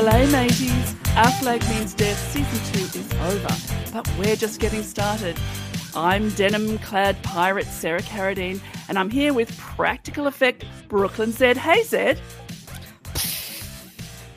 Belay mateys, Our Flag Means Death season two is over, but we're just getting started. I'm denim clad pirate Sarah Carradine, and I'm here with practical effect Brooklyn Zed. Hey, Zed.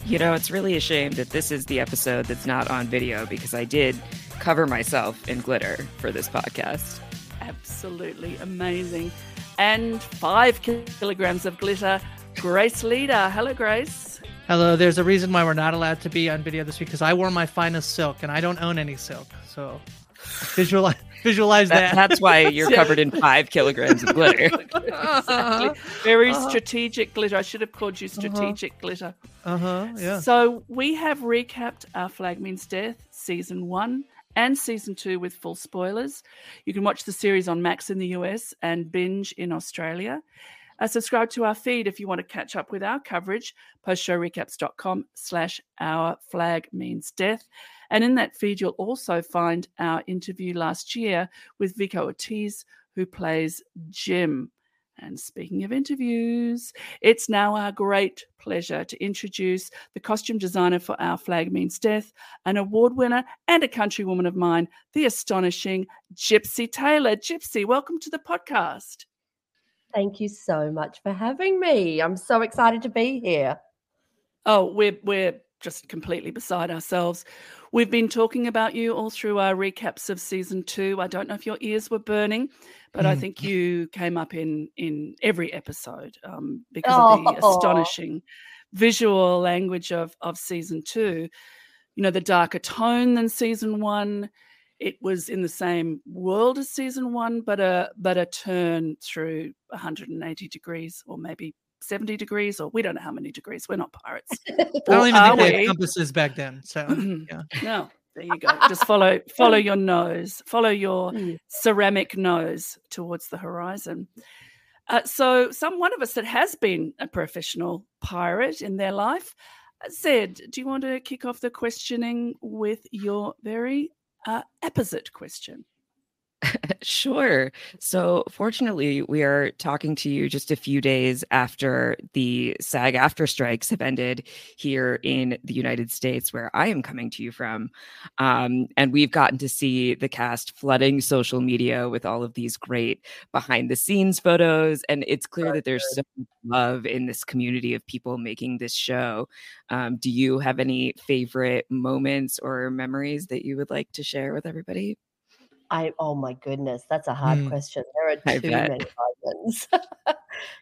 You know, it's really a shame that this is the episode that's not on video because I did cover myself in glitter for this podcast. Absolutely amazing. And five kilograms of glitter. Grace Leeder. Hello, Grace. Hello. There's a reason why we're not allowed to be on video this week because I wore my finest silk and I don't own any silk. So visualize visualize that. that. That's why you're covered in five kilograms of glitter. exactly. Very uh-huh. strategic glitter. I should have called you strategic uh-huh. glitter. Uh huh. Yeah. So we have recapped our Flag Means Death season one and season two with full spoilers. You can watch the series on Max in the US and binge in Australia. Uh, subscribe to our feed if you want to catch up with our coverage, postshowrecaps.com slash our flag means death. And in that feed, you'll also find our interview last year with Vico Ortiz, who plays Jim. And speaking of interviews, it's now our great pleasure to introduce the costume designer for Our Flag Means Death, an award winner and a countrywoman of mine, the astonishing Gypsy Taylor. Gypsy, welcome to the podcast. Thank you so much for having me. I'm so excited to be here. Oh, we're we're just completely beside ourselves. We've been talking about you all through our recaps of season two. I don't know if your ears were burning, but mm. I think you came up in in every episode um, because oh. of the astonishing visual language of of season two. You know, the darker tone than season one. It was in the same world as season one, but a but a turn through 180 degrees, or maybe 70 degrees, or we don't know how many degrees. We're not pirates. I don't even think they had compasses back then. So yeah. no, there you go. Just follow follow your nose, follow your mm. ceramic nose towards the horizon. Uh, so, some one of us that has been a professional pirate in their life, uh, Zed, do you want to kick off the questioning with your very uh, opposite question? sure. So, fortunately, we are talking to you just a few days after the SAG-AFTRA strikes have ended here in the United States, where I am coming to you from. Um, and we've gotten to see the cast flooding social media with all of these great behind the scenes photos. And it's clear that there's so much love in this community of people making this show. Um, do you have any favorite moments or memories that you would like to share with everybody? I oh my goodness, that's a hard mm. question. There are too many moments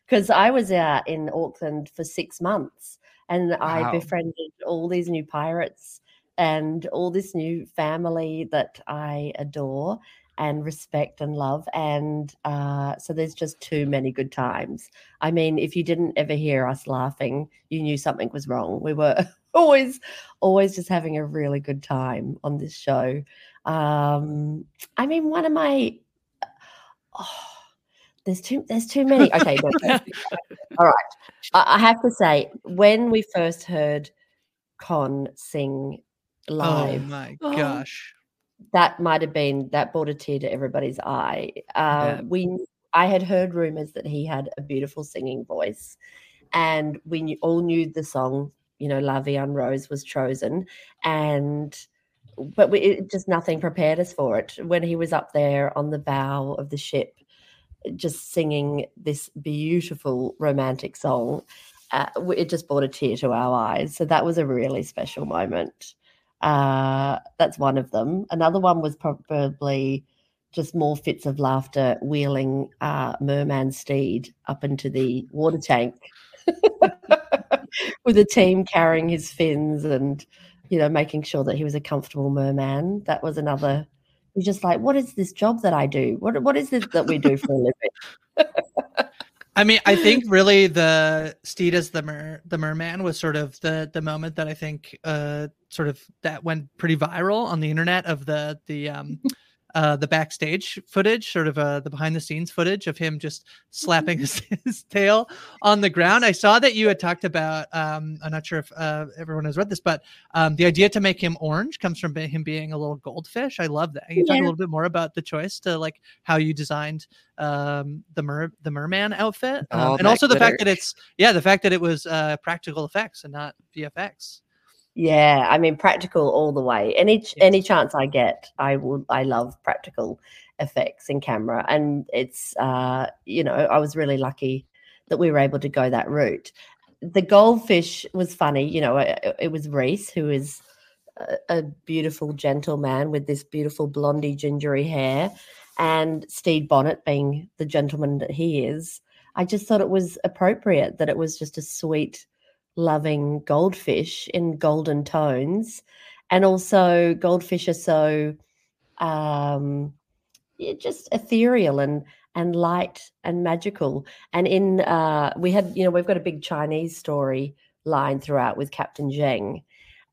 because I was out in Auckland for six months and wow. I befriended all these new pirates and all this new family that I adore and respect and love. And uh, so there's just too many good times. I mean, if you didn't ever hear us laughing, you knew something was wrong. We were always, always just having a really good time on this show. Um, I mean, one of my oh, there's too there's too many. Okay, all right. I, I have to say, when we first heard Con sing oh live, oh my gosh, that might have been that brought a tear to everybody's eye. Uh, yeah. We I had heard rumors that he had a beautiful singing voice, and we knew, all knew the song. You know, La Vie en Rose was chosen, and but we, it, just nothing prepared us for it. When he was up there on the bow of the ship, just singing this beautiful romantic song, uh, it just brought a tear to our eyes. So that was a really special moment. Uh, that's one of them. Another one was probably just more fits of laughter wheeling uh, Merman Stede up into the water tank with a team carrying his fins and you know, making sure that he was a comfortable merman. That was another. He's just like, what is this job that I do? What what is this that we do for a living? I mean, I think really the Stede as the mer the merman was sort of the the moment that I think uh sort of that went pretty viral on the internet of the the um uh, the backstage footage, sort of uh, the behind the scenes footage of him just slapping his, his, tail on the ground. I saw that you had talked about. Um, I'm not sure if uh, everyone has read this, but um, the idea to make him orange comes from him being a little goldfish. I love that. Can you yeah. talk a little bit more about the choice to like how you designed um, the mer the merman outfit, um, and also the fact that it's yeah the fact that it was uh, practical effects and not VFX. Yeah, I mean practical all the way. Any yes. any chance I get, I will. I love practical effects in camera, and it's uh, you know I was really lucky that we were able to go that route. The goldfish was funny. You know, it, it was Rhys who is a, a beautiful gentleman with this beautiful blondie gingery hair, and Stede Bonnet being the gentleman that he is. I just thought it was appropriate that it was just a sweet loving goldfish in golden tones. And also, goldfish are so um, just ethereal and and light and magical. And in uh, we had, you know, we've got a big Chinese story line throughout with Captain Zheng,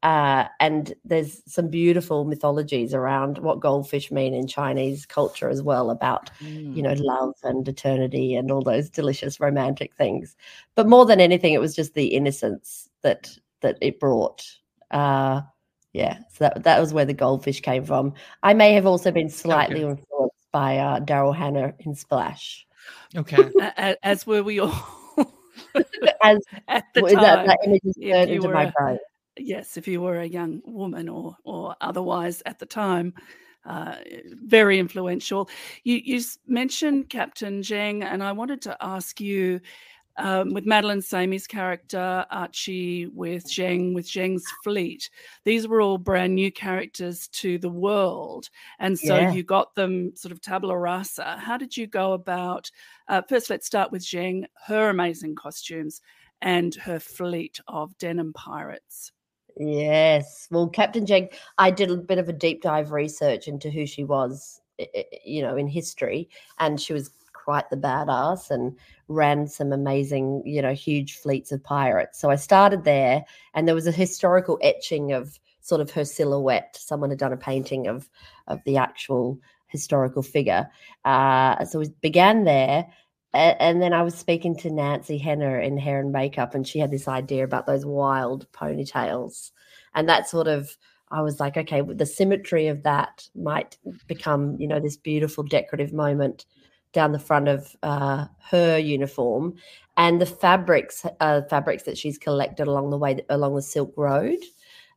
uh, and there's some beautiful mythologies around what goldfish mean in Chinese culture as well about, mm. you know, mm. love and eternity and all those delicious romantic things. But more than anything, it was just the innocence that that it brought. Uh, yeah, so that that was where the goldfish came from. I may have also been slightly okay. influenced by uh, Daryl Hannah in Splash. Okay, as were we all. as at the time, that, that image is turned into my brain yes, if you were a young woman or or otherwise at the time, uh, very influential. You you mentioned Captain Zheng, and I wanted to ask you. Um, with Madeleine Sami's character, Archie with Zheng, with Zheng's fleet. These were all brand new characters to the world. And so yeah. you got them sort of tabula rasa. How did you go about? Uh, first, let's start with Zheng, her amazing costumes, and her fleet of denim pirates. Yes. Well, Captain Zheng, I did a bit of a deep dive research into who she was, you know, in history, and she was quite the badass and ran some amazing, you know, huge fleets of pirates. So I started there, and there was a historical etching of sort of her silhouette. Someone had done a painting of of the actual historical figure. Uh, so we began there, and then I was speaking to Nancy Henner in hair and makeup, and she had this idea about those wild ponytails. And that sort of, I was like, okay, the symmetry of that might become, you know, this beautiful decorative moment down the front of uh, her uniform. And the fabrics, uh, fabrics that she's collected along the way, along the Silk Road.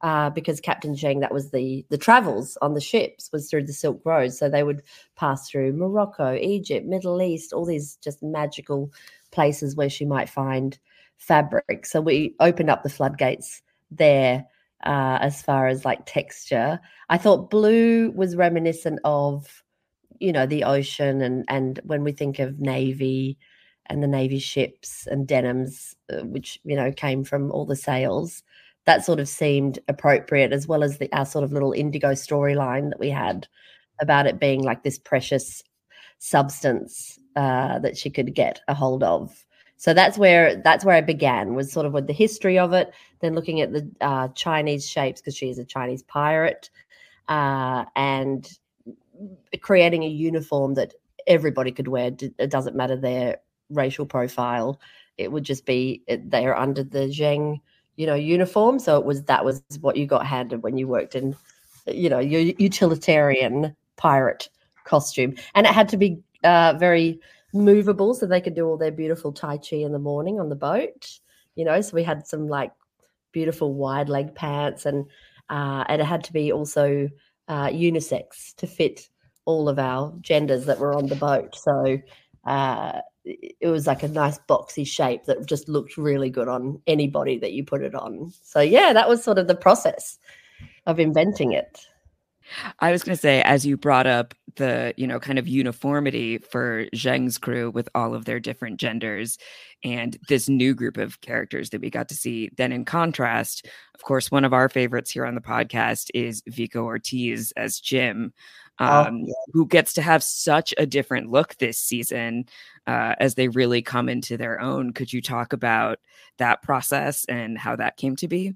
Uh, because Captain Zheng, that was the the travels on the ships was through the Silk Road, so they would pass through Morocco, Egypt, Middle East, all these just magical places where she might find fabric. So we opened up the floodgates there uh, as far as like texture. I thought blue was reminiscent of, you know, the ocean and and when we think of navy and the navy ships and denims, uh, which you know came from all the sails that sort of seemed appropriate, as well as the our sort of little indigo storyline that we had about it being like this precious substance uh, that she could get a hold of. So that's where that's where I began was sort of with the history of it, then looking at the uh, Chinese shapes because she is a Chinese pirate, uh, and creating a uniform that everybody could wear. It doesn't matter their racial profile; it would just be they are under the Zheng you know uniform. So it was that was what you got handed when you worked in you know your utilitarian pirate costume. And it had to be uh, very movable so they could do all their beautiful tai chi in the morning on the boat you know. So we had some like beautiful wide leg pants and uh, and it had to be also uh, unisex to fit all of our genders that were on the boat. So uh, it was like a nice boxy shape that just looked really good on anybody that you put it on. So yeah, that was sort of the process of inventing it. I was going to say, as you brought up the, you know, kind of uniformity for Zheng's crew with all of their different genders and this new group of characters that we got to see. Then, in contrast, of course, one of our favorites here on the podcast is Vico Ortiz as Jim, um, oh, yeah. who gets to have such a different look this season uh, as they really come into their own. Could you talk about that process and how that came to be?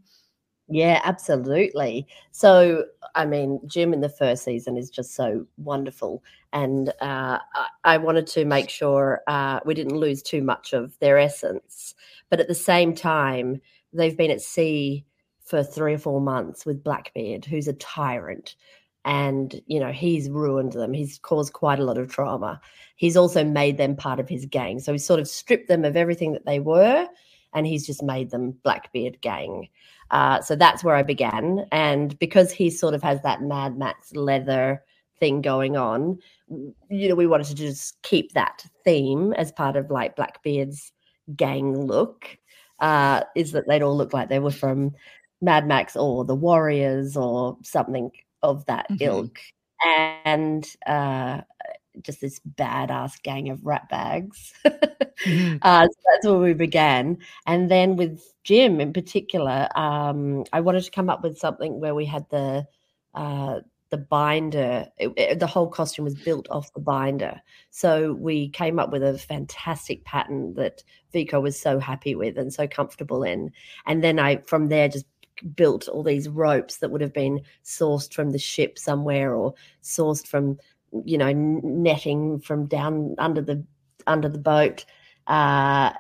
Yeah, absolutely. So, I mean, Jim in the first season is just so wonderful. And uh, I wanted to make sure uh, we didn't lose too much of their essence. But at the same time, they've been at sea for three or four months with Blackbeard, who's a tyrant, and you know he's ruined them he's caused quite a lot of trauma he's also made them part of his gang so he sort of stripped them of everything that they were and he's just made them Blackbeard Gang. Uh, so that's where I began. And because he sort of has that Mad Max leather thing going on, you know, we wanted to just keep that theme as part of like Blackbeard's gang look. Uh, is that they'd all look like they were from Mad Max or the Warriors or something of that mm-hmm. ilk. And uh, just this badass gang of rat bags. mm-hmm. uh, so that's where we began. And then with Jim in particular, um, I wanted to come up with something where we had the uh, the binder. It, it, the whole costume was built off the binder. So we came up with a fantastic pattern that Vico was so happy with and so comfortable in. And then I, from there, just built all these ropes that would have been sourced from the ship somewhere or sourced from you know netting from down under the under the boat uh,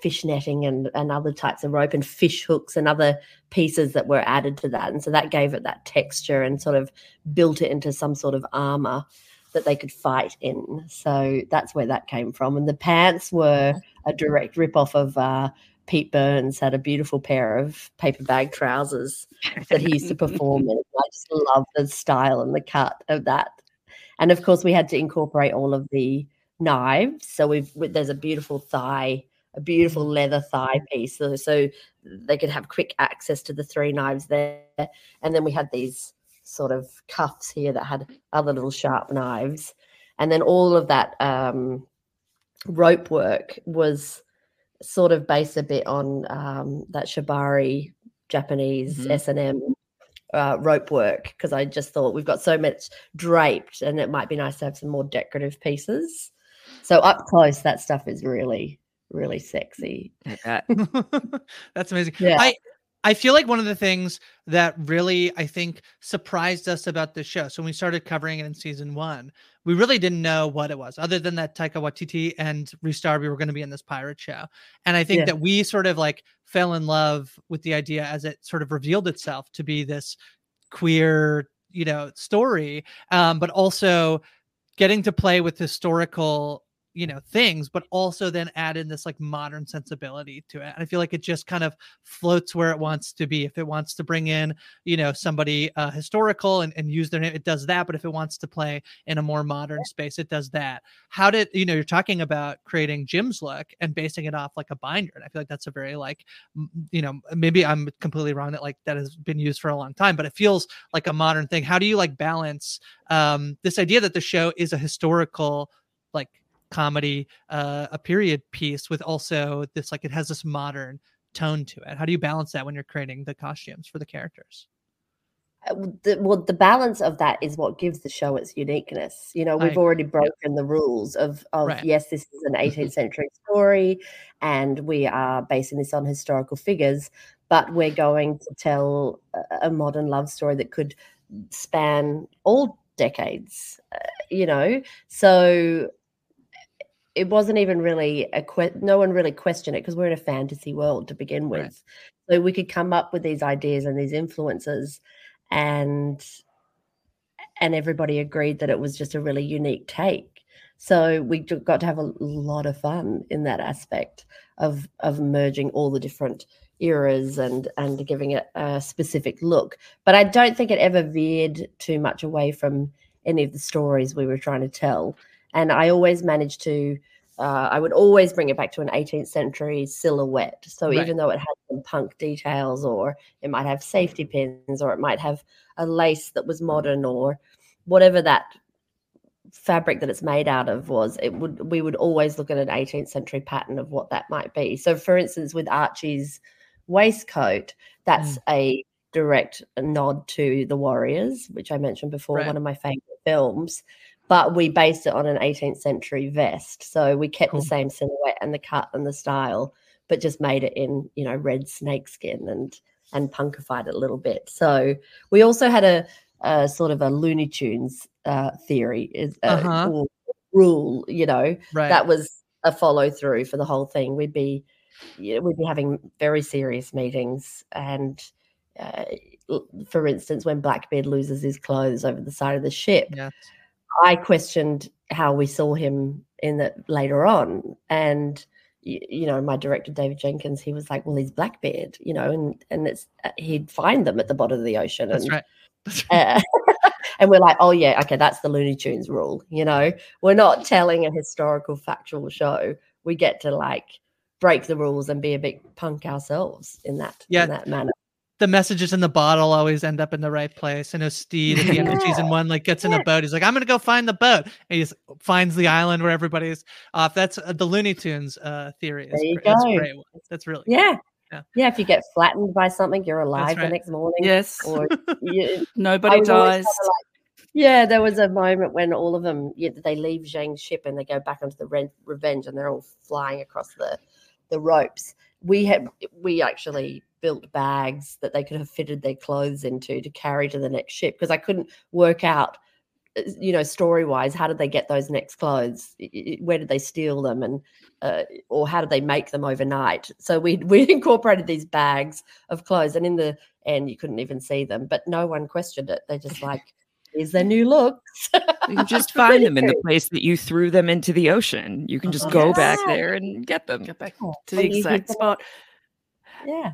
fish netting and, and other types of rope and fish hooks and other pieces that were added to that. And so that gave it that texture and sort of built it into some sort of armor that they could fight in. So that's where that came from. And the pants were a direct rip off of uh, Pete Burns had a beautiful pair of paper bag trousers that he used to perform in. I just love the style and the cut of that. And of course, we had to incorporate all of the knives. So we've there's a beautiful thigh, a beautiful mm. leather thigh piece, so, so they could have quick access to the three knives there. And then we had these sort of cuffs here that had other little sharp knives, and then all of that um, rope work was sort of based a bit on um, that shibari Japanese mm-hmm. S and M uh, rope work because I just thought we've got so much draped and it might be nice to have some more decorative pieces. So up close, that stuff is really, really sexy. That's amazing. Yeah. I I feel like one of the things that really I think surprised us about this show. So when we started covering it in season one, we really didn't know what it was, other than that Taika Waititi and Rhys Darby were going to be in this pirate show. And I think yeah. that we sort of like fell in love with the idea as it sort of revealed itself to be this queer, you know, story, um, but also getting to play with historical you know things but also then add in this like modern sensibility to it and i feel like it just kind of floats where it wants to be. If it wants to bring in you know somebody uh, historical and, and use their name it does that but if it wants to play in a more modern space it does that. How did you know you're talking about creating jim's look and basing it off like a binder and i feel like that's a very like you know maybe i'm completely wrong that like that has been used for a long time but it feels like a modern thing. How do you like balance um this idea that the show is a historical like comedy, uh, a period piece with also this like it has this modern tone to it. How do you balance that when you're creating the costumes for the characters? Uh, the, well, the balance of that is what gives the show its uniqueness. You know, we've I, already broken yeah. the rules of, of right. yes, this is an 18th century story, and we are basing this on historical figures, but we're going to tell a, a modern love story that could span all decades. Uh, you know, so it wasn't even really a que- no one really questioned it because we're in a fantasy world to begin with. Right. so we could come up with these ideas and these influences and and everybody agreed that it was just a really unique take. So we got to have a lot of fun in that aspect of of merging all the different eras and and giving it a specific look. But i don't think it ever veered too much away from any of the stories we were trying to tell and I always managed to. Uh, I would always bring it back to an 18th century silhouette. So right. even though it had some punk details, or it might have safety pins, or it might have a lace that was modern, or whatever that fabric that it's made out of was, it would we would always look at an 18th century pattern of what that might be. So, for instance, with Archie's waistcoat, that's mm. a direct nod to the Warriors, which I mentioned before, right. one of my favorite films but we based it on an 18th century vest. So we kept cool. the same silhouette and the cut and the style, but just made it in, you know, red snakeskin and and punkified it a little bit. So we also had a, a sort of a Looney Tunes uh, theory is uh, uh-huh. rule, you know, right. that was a follow through for the whole thing. We'd be you know, we'd be having very serious meetings and uh, for instance when blackbeard loses his clothes over the side of the ship I questioned how we saw him in that later on, and you, you, know, my director David Jenkins, he was like, "Well, he's Blackbeard," you know, and and it's uh, he'd find them at the bottom of the ocean. That's and, right. That's right. Uh, and we're like, "Oh yeah, okay, that's the Looney Tunes rule." You know, we're not telling a historical, factual show. We get to like break the rules and be a bit punk ourselves in that yeah. in that manner the messages in the bottle always end up in the right place. I know Stede at the end of season one, like gets in a boat. He's like, I'm gonna go find the boat. And he just finds the island where everybody's off. That's uh, the Looney Tunes uh, theory. There you go. Great That's really yeah. Yeah. yeah, if you get flattened by something, you're alive right. the next morning. Yes. Or you, nobody dies. Yeah, there was a moment when all of them, yeah, they leave Zhang's ship and they go back onto the Re- Revenge, and they're all flying across the the ropes. We had we actually built bags that they could have fitted their clothes into to carry to the next ship because I couldn't work out uh, you know story wise how did they get those next clothes? Where did they steal them and uh, or how did they make them overnight? So we we incorporated these bags of clothes and in the end you couldn't even see them but no one questioned it. They just like here's their new looks you can just find them in the place that you threw them into the ocean you can just uh-huh. go yes. back there and get them get back to the exact spot yeah.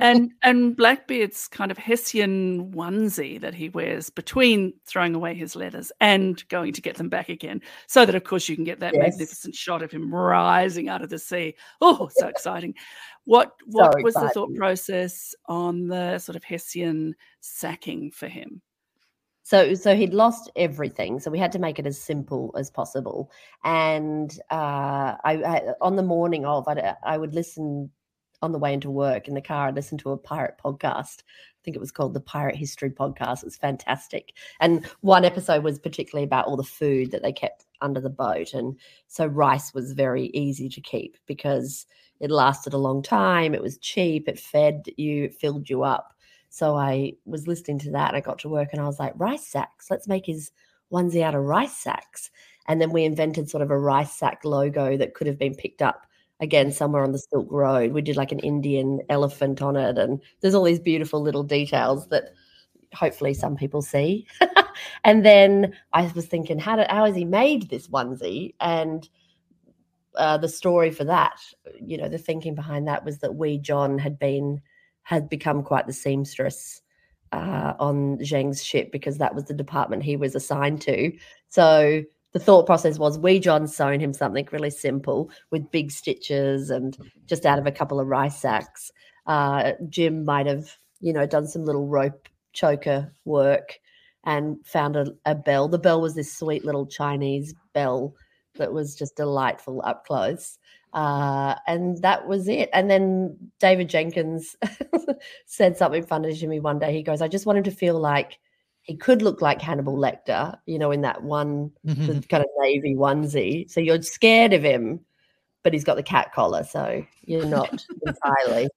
and and Blackbeard's kind of Hessian onesie that he wears between throwing away his letters and going to get them back again, so that of course you can get that yes. magnificent shot of him rising out of the sea. Oh, so exciting! What what so was exciting. the thought process on the sort of Hessian sacking for him? So, so he'd lost everything. So we had to make it as simple as possible. And uh, I, I, on the morning of, I, I would listen on the way into work in the car, I listened to a pirate podcast. I think it was called the Pirate History Podcast. It was fantastic. And one episode was particularly about all the food that they kept under the boat. And so rice was very easy to keep because it lasted a long time. It was cheap. It fed you, it filled you up. So I was listening to that and I got to work and I was like, rice sacks, let's make his onesie out of rice sacks. And then we invented sort of a rice sack logo that could have been picked up again somewhere on the Silk Road. We did like an Indian elephant on it, and there's all these beautiful little details that hopefully some people see. and then I was thinking, how did how has he made this onesie? And uh, the story for that, you know, the thinking behind that was that we, John had been had become quite the seamstress uh, on Zhang's ship because that was the department he was assigned to. So the thought process was Wee John sewn him something really simple with big stitches and just out of a couple of rice sacks. Uh, Jim might have, you know, done some little rope choker work and found a, a bell. The bell was this sweet little Chinese bell that was just delightful up close. Uh, and that was it. And then David Jenkins said something funny to me one day. He goes, I just want him to feel like he could look like Hannibal Lecter, you know, in that one mm-hmm. kind of navy onesie. So you're scared of him, but he's got the cat collar, so you're not entirely,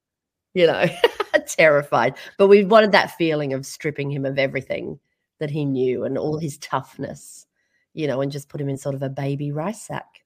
you know, terrified. But we wanted that feeling of stripping him of everything that he knew and all his toughness, you know, and just put him in sort of a baby rice sack.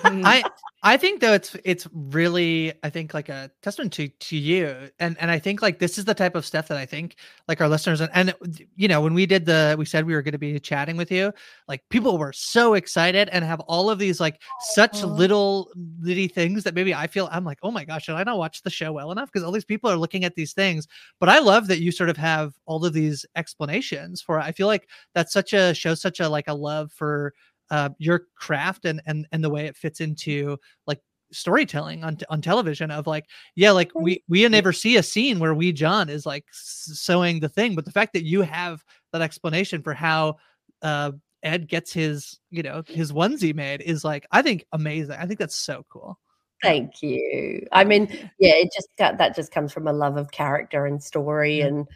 Mm. I I think though it's it's really I think like a testament to to you and and I think like this is the type of stuff that I think like our listeners and, and you know when we did the we said we were going to be chatting with you like people were so excited and have all of these like such little litty things that maybe I feel I'm like oh my gosh should I not watch the show well enough? Because all these people are looking at these things but I love that you sort of have all of these explanations for it. I feel like that's such a show such a like a love for uh, your craft and and and the way it fits into like storytelling on on television of like yeah like we we never see a scene where Wee John is like sewing the thing but the fact that you have that explanation for how uh ed gets his you know his onesie made is like i think amazing. I think that's so cool. Thank you. I mean yeah it just got, that just comes from a love of character and story mm-hmm. and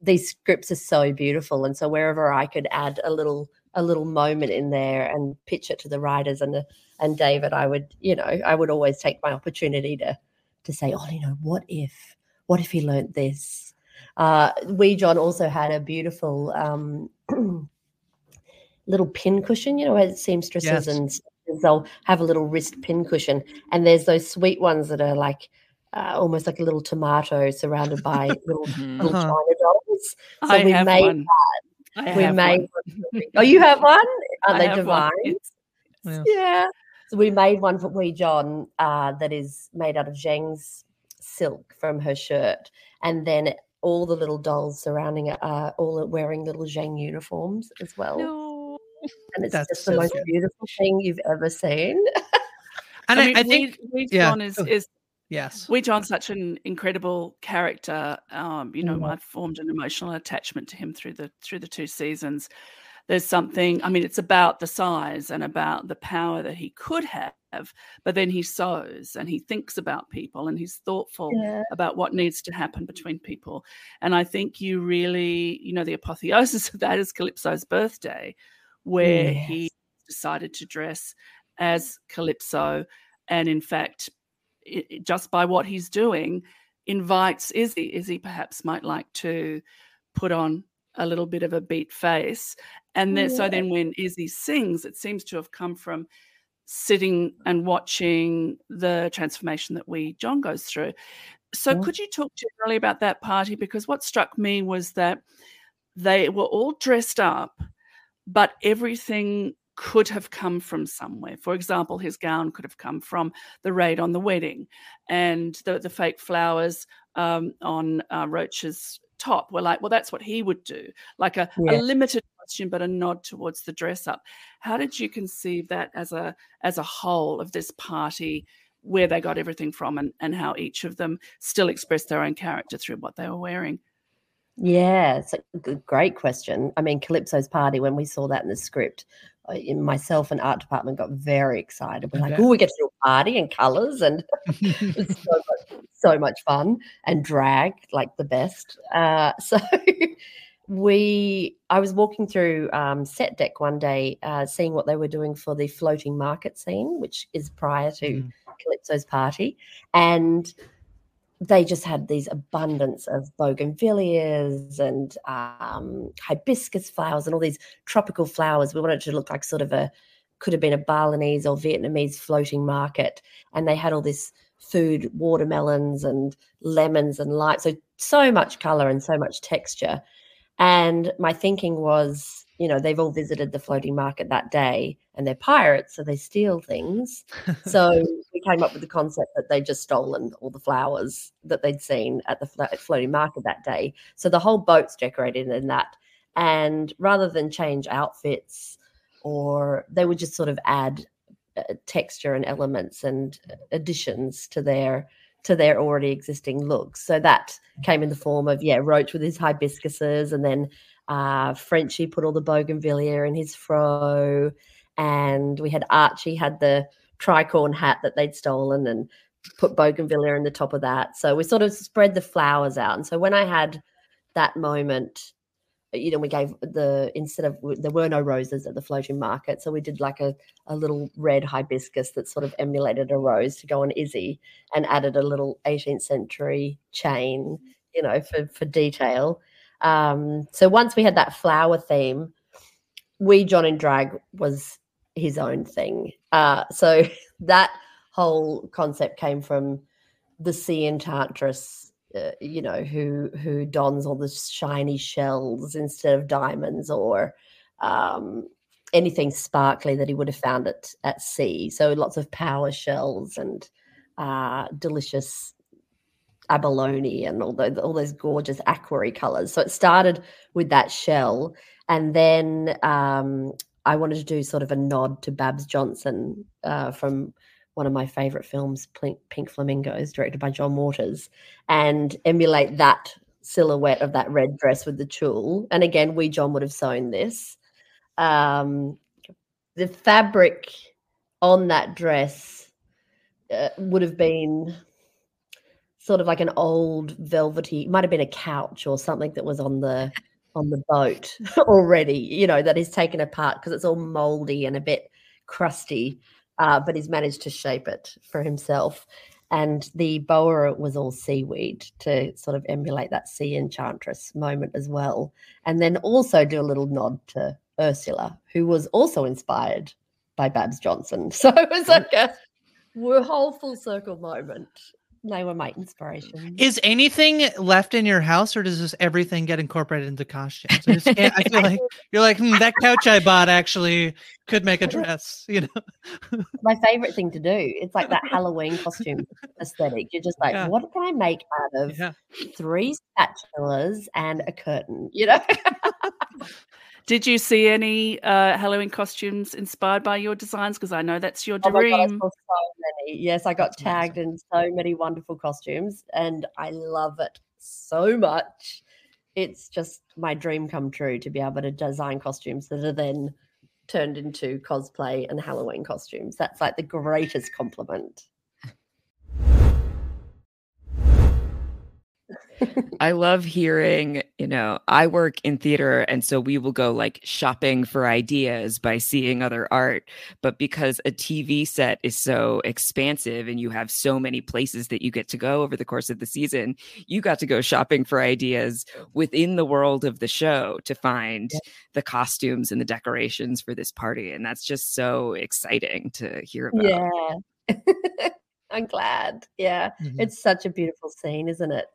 these scripts are so beautiful and so wherever i could add a little a little moment in there and pitch it to the writers and uh, and David, I would you know I would always take my opportunity to to say, oh, you know, what if what if he learnt this? Uh, Wee John also had a beautiful um, little pin cushion, you know, as seamstresses yes. and they'll have a little wrist pin cushion, and there's those sweet ones that are like. Uh, almost like a little tomato surrounded by little, little uh-huh. china dolls. So I we made one. that we made. oh, you have one? Are they divine? Yeah. yeah. So we made one for Wee John uh, that is made out of Zheng's silk from her shirt, and then all the little dolls surrounding it are all wearing little Zheng uniforms as well. No. And it's That's just so the most good. beautiful thing you've ever seen. and I, mean, I think Wee, Wee yeah. John is, is Yes. Wee John's such an incredible character. Um, you know, mm-hmm. I've formed an emotional attachment to him through the through the two seasons there's something i mean it's about the size and about the power that he could have but then he sows and he thinks about people and he's thoughtful yeah. about what needs to happen between people and i think you really you know the apotheosis of that is calypso's birthday where yes. he decided to dress as calypso and in fact it, just by what he's doing invites izzy izzy perhaps might like to put on a little bit of a beat face. And then, yeah. so then when Izzy sings, it seems to have come from sitting and watching the transformation that Wee John goes through. So, yeah. could you talk generally about that party? Because what struck me was that they were all dressed up, but everything could have come from somewhere. For example, his gown could have come from the raid on the wedding, and the, the fake flowers um, on uh, Roach's top were like, well, that's what he would do, like a, yeah. a limited costume, but a nod towards the dress up. How did you conceive that as a as a whole of this party? where they got everything from and, and how each of them still expressed their own character through what they were wearing. Yeah, it's a great question. I mean, Calypso's party, when we saw that in the script, myself and art department got very excited. We're like, oh, we get to do a party and colors and it was so much so much fun and drag like the best. Uh, so we, I was walking through um, set deck one day, uh, seeing what they were doing for the floating market scene, which is prior to mm. Calypso's party, and they just had these abundance of bougainvilleas and um, hibiscus flowers and all these tropical flowers. We wanted to look like sort of a could have been a Balinese or Vietnamese floating market, and they had all this food, watermelons and lemons and light. So, so much color and so much texture. And my thinking was, you know, they've all visited the floating market that day and they're pirates, so they steal things. so we came up with the concept that they'd just stolen all the flowers that they'd seen at the floating market that day. So the whole boat's decorated in that. And rather than change outfits, or they would just sort of add uh, texture and elements and additions to their to their already existing looks. So that came in the form of yeah, Roach with his hibiscuses, and then uh, Frenchie put all the bougainvillea in his fro, and we had Archie had the tricorn hat that they'd stolen and put bougainvillea in the top of that. So we sort of spread the flowers out, and so when I had that moment you know, we gave the instead of there were no roses at the floating market, so we did like a, a little red hibiscus that sort of emulated a rose to go on Izzy, and added a little 18th century chain, you know, for for detail. Um, so once we had that flower theme, Wee John in drag was his own thing. Uh, so that whole concept came from the sea enchantress uh, you know, who who dons all the shiny shells instead of diamonds or um, anything sparkly that he would have found at at sea. So lots of paua shells and uh, delicious abalone and all those all those gorgeous aquary colors. So it started with that shell, and then um, I wanted to do sort of a nod to Babs Johnson uh, from one of my favorite films, Pink Flamingos, directed by John Waters, and emulate that silhouette of that red dress with the tulle. And again, we, John would have sewn this. Um, the fabric on that dress uh, would have been sort of like an old velvety, might have been a couch or something that was on the on the boat already, you know, that is taken apart because it's all moldy and a bit crusty uh, but he's managed to shape it for himself. And the boa was all seaweed to sort of emulate that sea enchantress moment as well. And then also do a little nod to Ursula, who was also inspired by Babs Johnson. So it was like a whole full circle moment they were my inspiration. Is anything left in your house, or does this everything get incorporated into costumes? I, I feel like you're like hmm, that couch I bought actually could make a dress, you know. My favorite thing to do. It's like that Halloween costume aesthetic. You're just like, yeah. what can I make out of yeah. three spatulas and a curtain? You know. Did you see any uh, Halloween costumes inspired by your designs? Because I know that's your dream. Oh God, I so many. Yes, I got that's tagged amazing. in so many wonderful costumes, and I love it so much. It's just my dream come true to be able to design costumes that are then turned into cosplay and Halloween costumes. That's like the greatest compliment. I love hearing, you know, I work in theater and so we will go like shopping for ideas by seeing other art. But because a TV set is so expansive and you have so many places that you get to go over the course of the season, you got to go shopping for ideas within the world of the show to find yeah. the costumes and the decorations for this party. And that's just so exciting to hear about. Yeah. I'm glad. Yeah. Mm-hmm. It's such a beautiful scene, isn't it?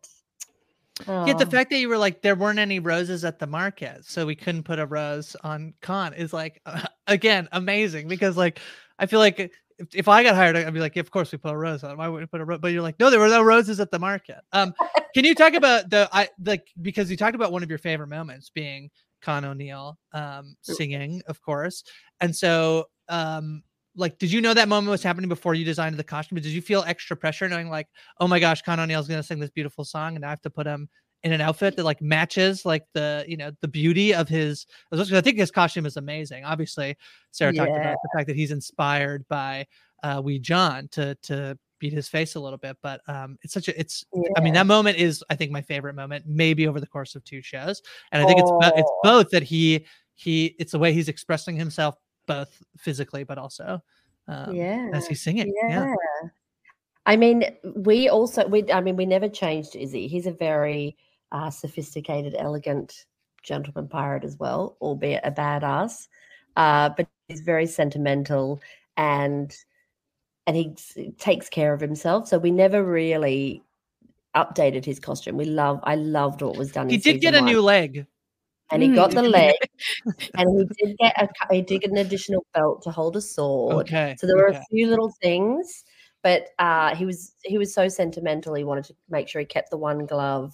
Oh. Yeah, the fact that you were like there weren't any roses at the market, so we couldn't put a rose on con is like uh, again amazing because like I feel like if, if I got hired, I'd be like, yeah, of course we put a rose on. Why would we put a rose? But you're like, no, there were no roses at the market. Um, can you talk about the I like because you talked about one of your favorite moments being Con O'Neill um singing, of course, and so um like did you know that moment was happening before you designed the costume did you feel extra pressure knowing like oh my gosh con o'neill's gonna sing this beautiful song and i have to put him in an outfit that like matches like the you know the beauty of his i think his costume is amazing obviously sarah yeah. talked about the fact that he's inspired by uh wee john to to beat his face a little bit but um it's such a it's yeah. i mean that moment is i think my favorite moment maybe over the course of two shows and i think oh. it's it's both that he he it's the way he's expressing himself both physically but also um, yeah as he's singing yeah. yeah. I mean, we also we I mean we never changed Izzy. He's a very uh, sophisticated, elegant gentleman pirate as well, albeit a badass. Uh, but he's very sentimental and and he takes care of himself. So we never really updated his costume. We love I loved what was done. He did get a one. new leg and he got the mm. leg, and he did get a he did get an additional belt to hold a sword. Okay. So there were okay. a few little things, but uh, he was he was so sentimental. He wanted to make sure he kept the one glove,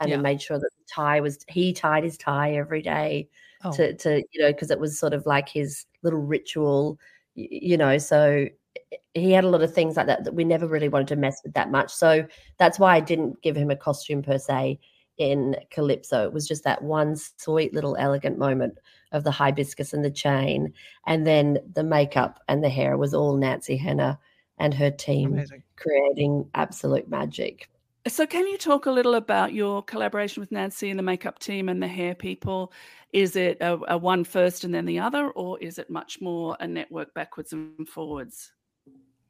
and yeah. he made sure that the tie was he tied his tie every day oh. to to you know because it was sort of like his little ritual, you know. So he had a lot of things like that that we never really wanted to mess with that much. So that's why I didn't give him a costume per se in Calypso. It was just that one sweet little elegant moment of the hibiscus and the chain. And then the makeup and the hair was all Nancy Henner and her team Amazing. creating absolute magic. So, can you talk a little about your collaboration with Nancy and the makeup team and the hair people? Is it a, a one first and then the other, or is it much more a network backwards and forwards?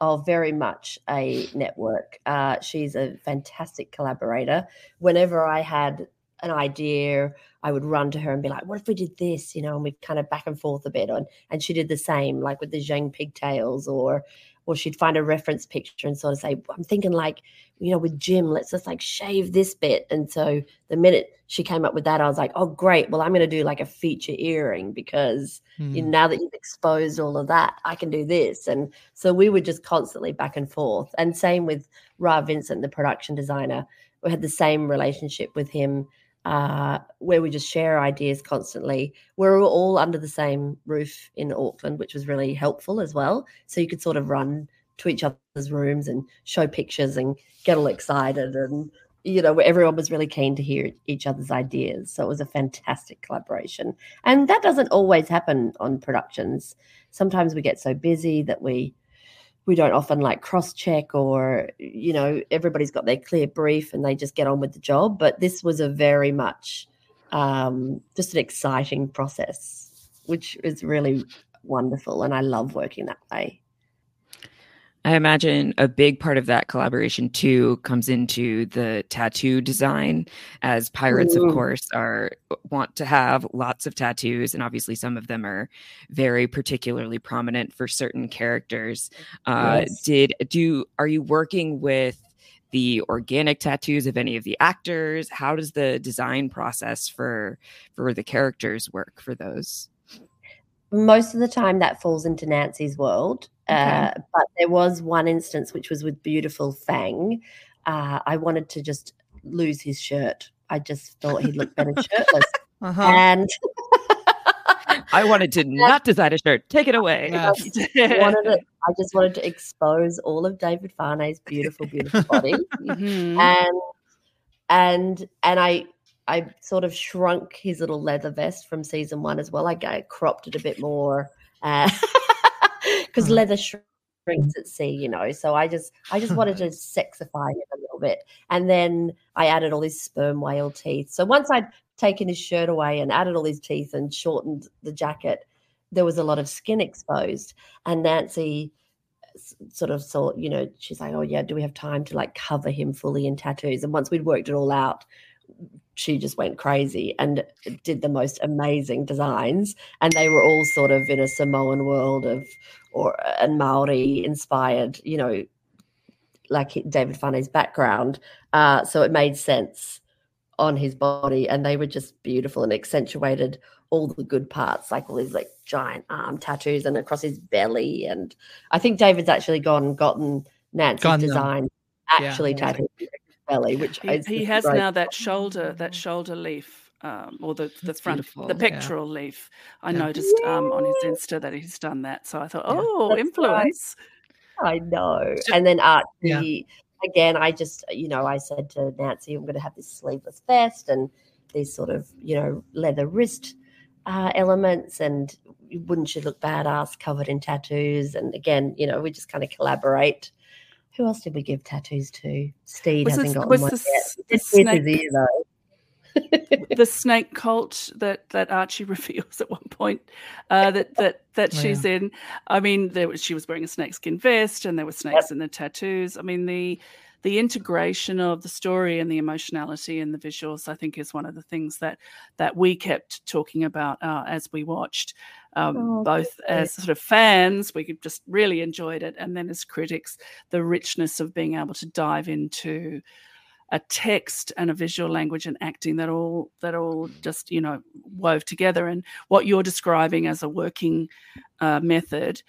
Oh, very much a network. Uh, she's a fantastic collaborator. Whenever I had an idea, I would run to her and be like, "What if we did this?" You know, and we kind of back and forth a bit on. And she did the same, like with the Zhang pigtails, or or she'd find a reference picture and sort of say, I'm thinking like, you know, with Jim, let's just like shave this bit. And so the minute she came up with that, I was like, oh, great. Well, I'm going to do like a feature earring because mm. you know, hmm. now that you've exposed all of that, I can do this. And so we were just constantly back and forth. And same with Ra Vincent, the production designer. We had the same relationship with him uh, where we just share ideas constantly. We're all under the same roof in Auckland, which was really helpful as well. So you could sort of run to each other's rooms and show pictures and get all excited and you know everyone was really keen to hear each other's ideas so it was a fantastic collaboration and that doesn't always happen on productions sometimes we get so busy that we we don't often like cross check or you know everybody's got their clear brief and they just get on with the job but this was a very much um, just an exciting process which is really wonderful and i love working that way I imagine a big part of that collaboration too comes into the tattoo design, as pirates, Ooh. of course, are want to have lots of tattoos, and obviously some of them are very particularly prominent for certain characters. Uh, yes. Did do are you working with the organic tattoos of any of the actors? How does the design process for for the characters work for those? most of the time that falls into Nancy's world. Okay. Uh, but there was one instance which was with beautiful Fang. Uh, I wanted to just lose his shirt. I just thought he'd look better shirtless. Uh-huh. And I wanted to not design a shirt. Take it away. I, to, I just wanted to expose all of David Fane's beautiful, beautiful body. mm-hmm. And and and I I sort of shrunk his little leather vest from season one as well. I, I cropped it a bit more uh, mm. leather shrinks at sea, you know. So I just I just wanted to sexify him a little bit, and then I added all his sperm whale teeth. So once I'd taken his shirt away and added all his teeth and shortened the jacket, there was a lot of skin exposed, and Nancy sort of thought, you know, she's like, oh yeah, do we have time to like cover him fully in tattoos? And once we'd worked it all out, she just went crazy and did the most amazing designs. And they were all sort of in a samoan world of or and maori inspired you know like david Fane's background. Uh, so it made sense on his body. And they were just beautiful and accentuated all the good parts like all these like giant arm tattoos and across his belly. And i think david's actually gone and gotten nancy's design actually yeah. tattooed belly, which he, he has great. now that shoulder that shoulder leaf. Um, or the, the front, the pectoral yeah. leaf. I yeah. noticed um, on his Insta that he's done that. So I thought, oh, influence. Right. I know. And then Archie, again, I just, you know, I said to Nancy, I'm going to have this sleeveless vest and these sort of, you know, leather wrist uh, elements. And wouldn't she look badass covered in tattoos? And again, you know, we just kind of collaborate who else did we give tattoos to? Stede was hasn't got one the, yet. The snake, ear, the snake cult that that Archie reveals at one point uh, that that that oh, she's in. I mean, there was, she was wearing a snakeskin vest, and there were snakes yep. in the tattoos. I mean, the the integration of the story and the emotionality and the visuals, I think, is one of the things that that we kept talking about uh, as we watched. Um, oh, both as sort of fans, we just really enjoyed it, and then as critics, the richness of being able to dive into a text and a visual language and acting that all that all just you know wove together and what you're describing as a working uh, method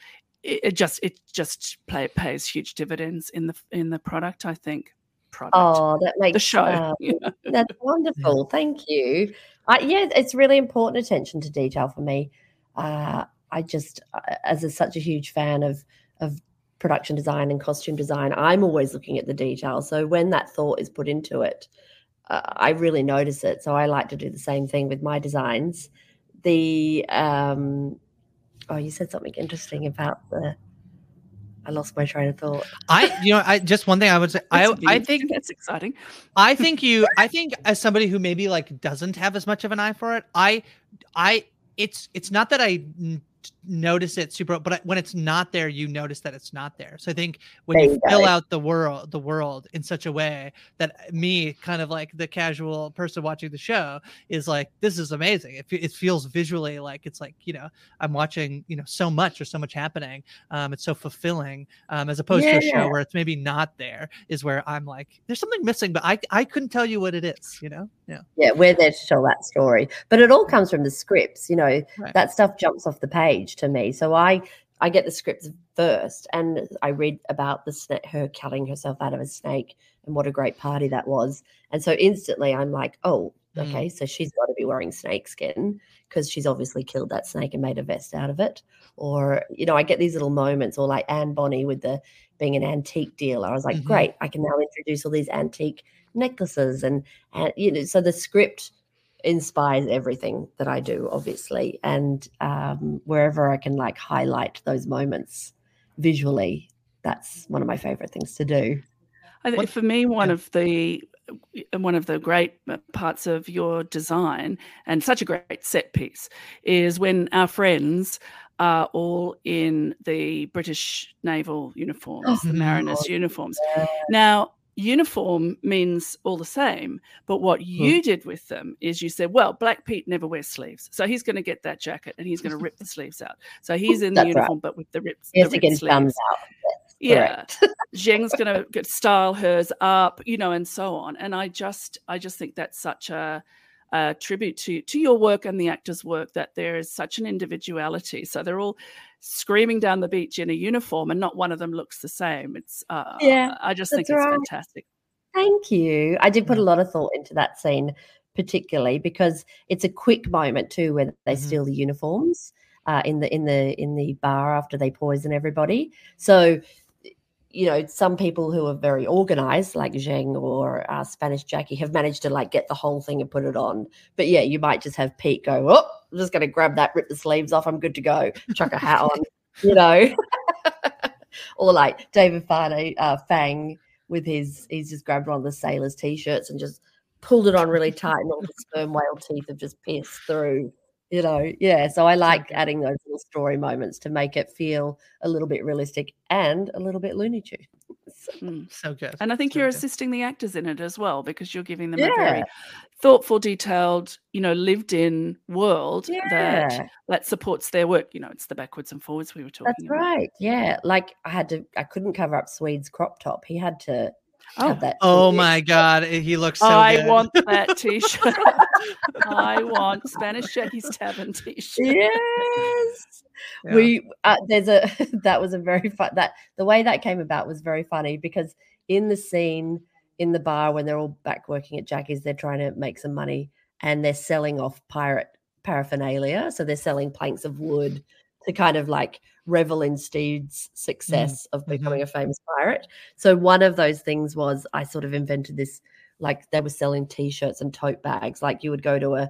it, it just it just play, pays huge dividends in the in the product. I think. Product. Oh, that makes the show. Uh, That's wonderful. Thank you. Uh, yeah, it's really important attention to detail for me. Uh, I just, uh, as a, such a huge fan of of production design and costume design, I'm always looking at the detail. So when that thought is put into it, uh, I really notice it. So I like to do the same thing with my designs. The um, oh, you said something interesting about the. I lost my train of thought. I, you know, I just one thing I would say. I, I think that's exciting. I think you. I think as somebody who maybe like doesn't have as much of an eye for it, I, I, it's it's not that I notice it super but when it's not there you notice that it's not there. So i think when there you, you fill out the world the world in such a way that me kind of like the casual person watching the show is like this is amazing. It, it feels visually like it's like you know i'm watching you know so much or so much happening um it's so fulfilling um as opposed yeah. to a show where it's maybe not there is where i'm like there's something missing but i i couldn't tell you what it is you know yeah yeah we're there to tell that story but it all comes from the scripts you know right. that stuff jumps off the page to me. So I I get the scripts first and I read about the snake, her cutting herself out of a snake and what a great party that was. And so instantly I'm like, oh, mm. okay, so she's got to be wearing snake skin because she's obviously killed that snake and made a vest out of it. Or, you know, I get these little moments, or like Anne Bonny with the being an antique dealer. I was like, mm-hmm. great, I can now introduce all these antique necklaces and, and you know, so the script inspires everything that I do, obviously. And um, wherever I can like highlight those moments visually, that's one of my favorite things to do. I think for me, one of the one of the great parts of your design and such a great set piece is when our friends are all in the British naval uniforms, oh, the mariners' uniforms. Yeah. Now, uniform means all the same. But what hmm. you did with them is you said, well, Black Pete never wears sleeves. So he's going to get that jacket and he's going to rip the sleeves out. So he's in the uniform, right. but with the rips. He has to get his thumbs out. yeah. Zheng's going to style hers up, you know, and so on. And I just, I just think that's such a, a tribute to to your work and the actors' work that there is such an individuality. So they're all screaming down the beach in a uniform, and not one of them looks the same. It's uh, yeah, I just think it's right. fantastic. Thank you. I did put a lot of thought into that scene, particularly because it's a quick moment too, where they mm-hmm. steal the uniforms uh, in the in the in the bar after they poison everybody. So you know, some people who are very organized, like Zheng or uh, Spanish Jackie, have managed to like get the whole thing and put it on. But yeah, you might just have Pete go, "Oh, I'm just going to grab that, rip the sleeves off, I'm good to go, chuck a hat on," you know, or like David Fane, uh, Fang with his, he's just grabbed one of the sailors' t-shirts and just pulled it on really tight, and all the sperm whale teeth have just pierced through you know yeah so i like adding those little story moments to make it feel a little bit realistic and a little bit looney tunes mm. so good and i think so you're good. assisting the actors in it as well because you're giving them yeah. a very thoughtful detailed you know lived in world yeah. that that supports their work you know it's the backwards and forwards we were talking that's about. right yeah like i had to i couldn't cover up swede's crop top he had to Oh, oh my God, he looks so I good. want that T-shirt. I want Spanish Jackie's Tavern T-shirt. Yes, yeah. we. Uh, there's a that was a very fun that the way that came about was very funny because in the scene in the bar when they're all back working at Jackie's, they're trying to make some money and they're selling off pirate paraphernalia. So they're selling planks of wood to kind of like revel in Stede's success mm. of becoming mm-hmm. a famous pirate. So one of those things was I sort of invented this like they were selling t-shirts and tote bags like you would go to a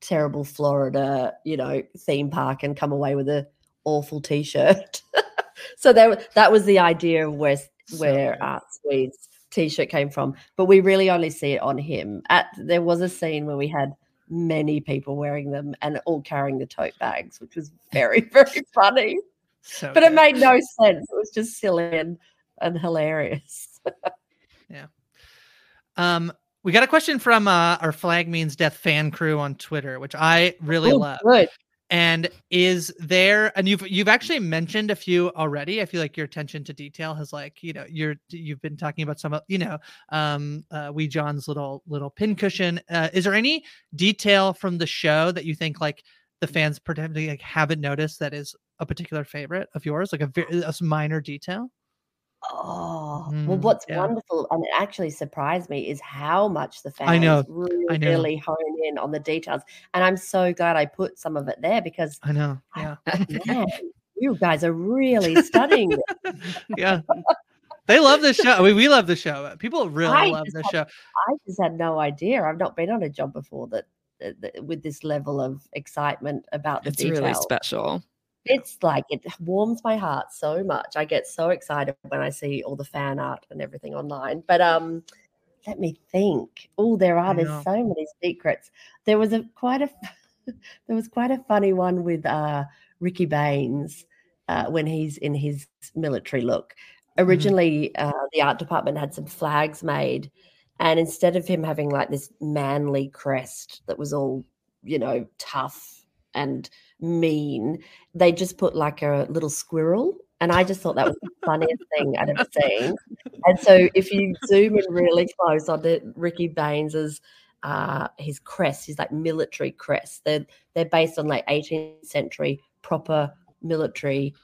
terrible Florida, you know, theme park and come away with a awful t-shirt. so that that was the idea of where so where Art Swede's t-shirt came from, but we really only see it on him. At there was a scene where we had many people wearing them and all carrying the tote bags, which was very, very funny. So but good. it made no sense. It was just silly and, and hilarious. yeah. Um, we got a question from uh, our Flag Means Death fan crew on Twitter, which I really oh, love. Good. And is there and you've you've actually mentioned a few already. I feel like your attention to detail has like, you know, you're you've been talking about some of, you know, um uh Wee John's little little pincushion. Uh is there any detail from the show that you think like the fans potentially like haven't noticed that is a particular favorite of yours, like a, very, a minor detail? Oh, mm, well, what's yeah. wonderful, and it actually surprised me, is how much the fans I know, really, I know. really hone in on the details. And I'm so glad I put some of it there because I know, yeah, man, you guys are really studying. yeah, they love the show. I mean, we love the show. People really I love the show. I just had no idea. I've not been on a job before that, that with this level of excitement about the it's really special it's like it warms my heart so much. I get so excited when I see all the fan art and everything online. But um let me think. Oh, there are there's so many secrets. There was a quite a there was quite a funny one with uh Ricky Banes uh, when he's in his military look. Mm-hmm. Originally, mm-hmm. uh, the art department had some flags made, and instead of him having like this manly crest that was all, you know, tough and mean. They just put like a little squirrel. And I just thought that was the funniest thing I'd ever seen. And so if you zoom in really close on the Ricky Banes's uh his crest, his like military crest. They're they're based on like 18th century proper military,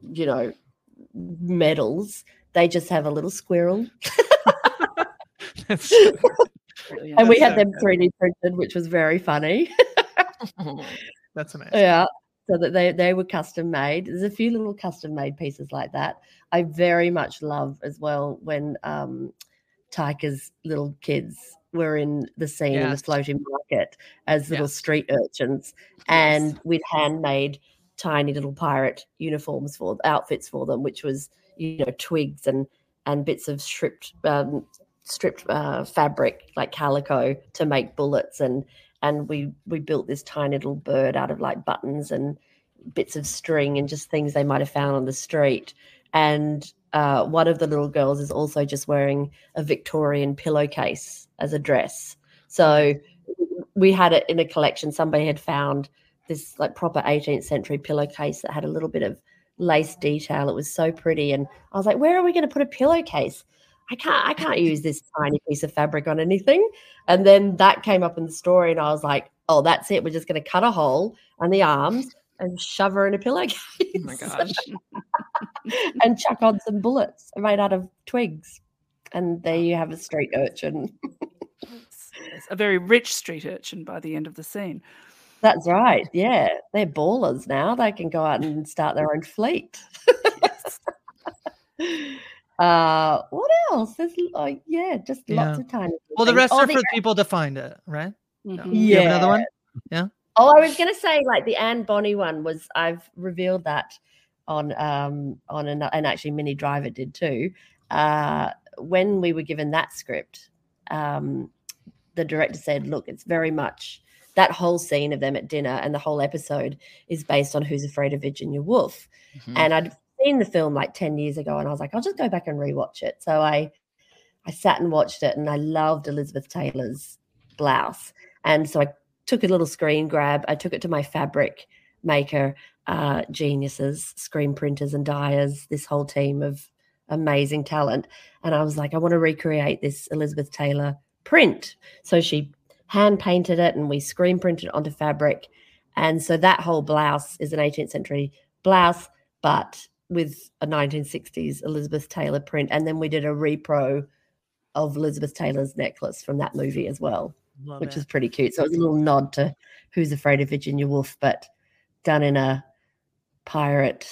you know, medals. They just have a little squirrel. and we had them 3D printed, which was very funny. That's amazing. Yeah. So that they, they were custom made. There's a few little custom made pieces like that. I very much love as well when um Taika's little kids were in the scene yes. in the floating market as little yes. street urchins, and we'd handmade tiny little pirate uniforms for outfits for them, which was you know twigs and and bits of stripped um, stripped uh, fabric like calico to make bullets and and we we built this tiny little bird out of like buttons and bits of string and just things they might have found on the street. And uh, one of the little girls is also just wearing a victorian pillowcase as a dress. So we had it in a collection. Somebody had found this like proper 18th century pillowcase that had a little bit of lace detail. It was so pretty. And i was like where are we going to put a pillowcase I can't, I can't use this tiny piece of fabric on anything. And then that came up in the story, and I was like, oh, that's it. We're just going to cut a hole on the arms and shove her in a pillowcase. Oh my gosh. and chuck on some bullets made out of twigs. And there you have a street urchin. Oh, a very rich street urchin by the end of the scene. That's right. Yeah. They're ballers now. They can go out and start their own fleet. uh what else? There's like yeah, just yeah. lots of tiny. Well, the rest oh, are the, for people to find it, right? Mm-hmm. Yeah. another one? Yeah. Oh, I was going to say like the Anne Bonny one was I've revealed that on um on an, and actually Minnie Driver did too. Uh when we were given that script, um the director said, "Look, it's very much that whole scene of them at dinner and the whole episode is based on Who's Afraid of Virginia Woolf." Mm-hmm. And I'd seen the film like 10 years ago and I was like, I'll just go back and rewatch it. So I I sat and watched it and I loved Elizabeth Taylor's blouse. And so I took a little screen grab. I took it to my fabric maker uh, geniuses, screen printers and dyers, this whole team of amazing talent. And I was like, I want to recreate this Elizabeth Taylor print. So she hand painted it and we screen printed onto fabric. And so that whole blouse is an 18th century blouse, but with a 1960s Elizabeth Taylor print. And then we did a repro of Elizabeth Taylor's necklace from that movie as well. Love which it. is pretty cute. So it was a little nod to Who's Afraid of Virginia Woolf, but done in a pirate,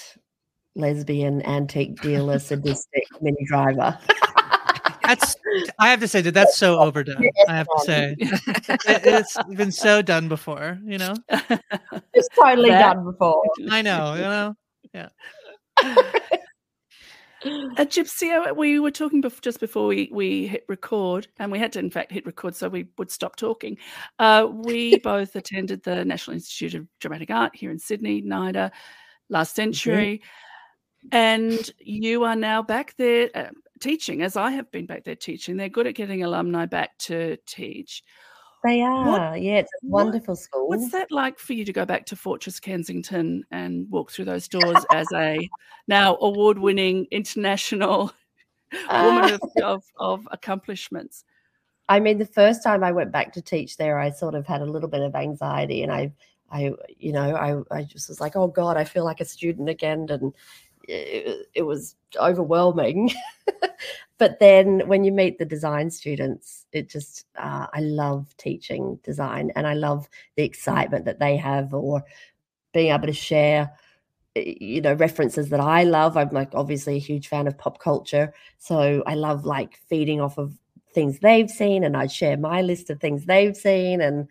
lesbian, antique dealer, sadistic Minnie Driver. that's I have to say that that's so overdone. I have to say it, has been so done before. You know, it's totally that, done before. I know. You know, yeah. A Gypsy, uh, we were talking bef- just before we, we hit record, and we had to, in fact, hit record so we would stop talking. Uh, we both attended the National Institute of Dramatic Art here in Sydney, NIDA, last mm-hmm. century. Mm-hmm. And you are now back there uh, teaching, as I have been back there teaching. They're good at getting alumni back to teach. They are. What, yeah, it's a wonderful what, school. What's that like for you to go back to Fortress Kensington and walk through those doors as a now award winning international woman of, of, of accomplishments? I mean, the first time I went back to teach there, I sort of had a little bit of anxiety and I I, you know, I, I just was like, oh God, I feel like a student again. And it, it was overwhelming. but then when you meet the design students, it just, uh, I love teaching design and I love the excitement that they have or being able to share you know references that i love. I'm like obviously a huge fan of pop culture. So i love like feeding off of things they've seen and i share my list of things they've seen and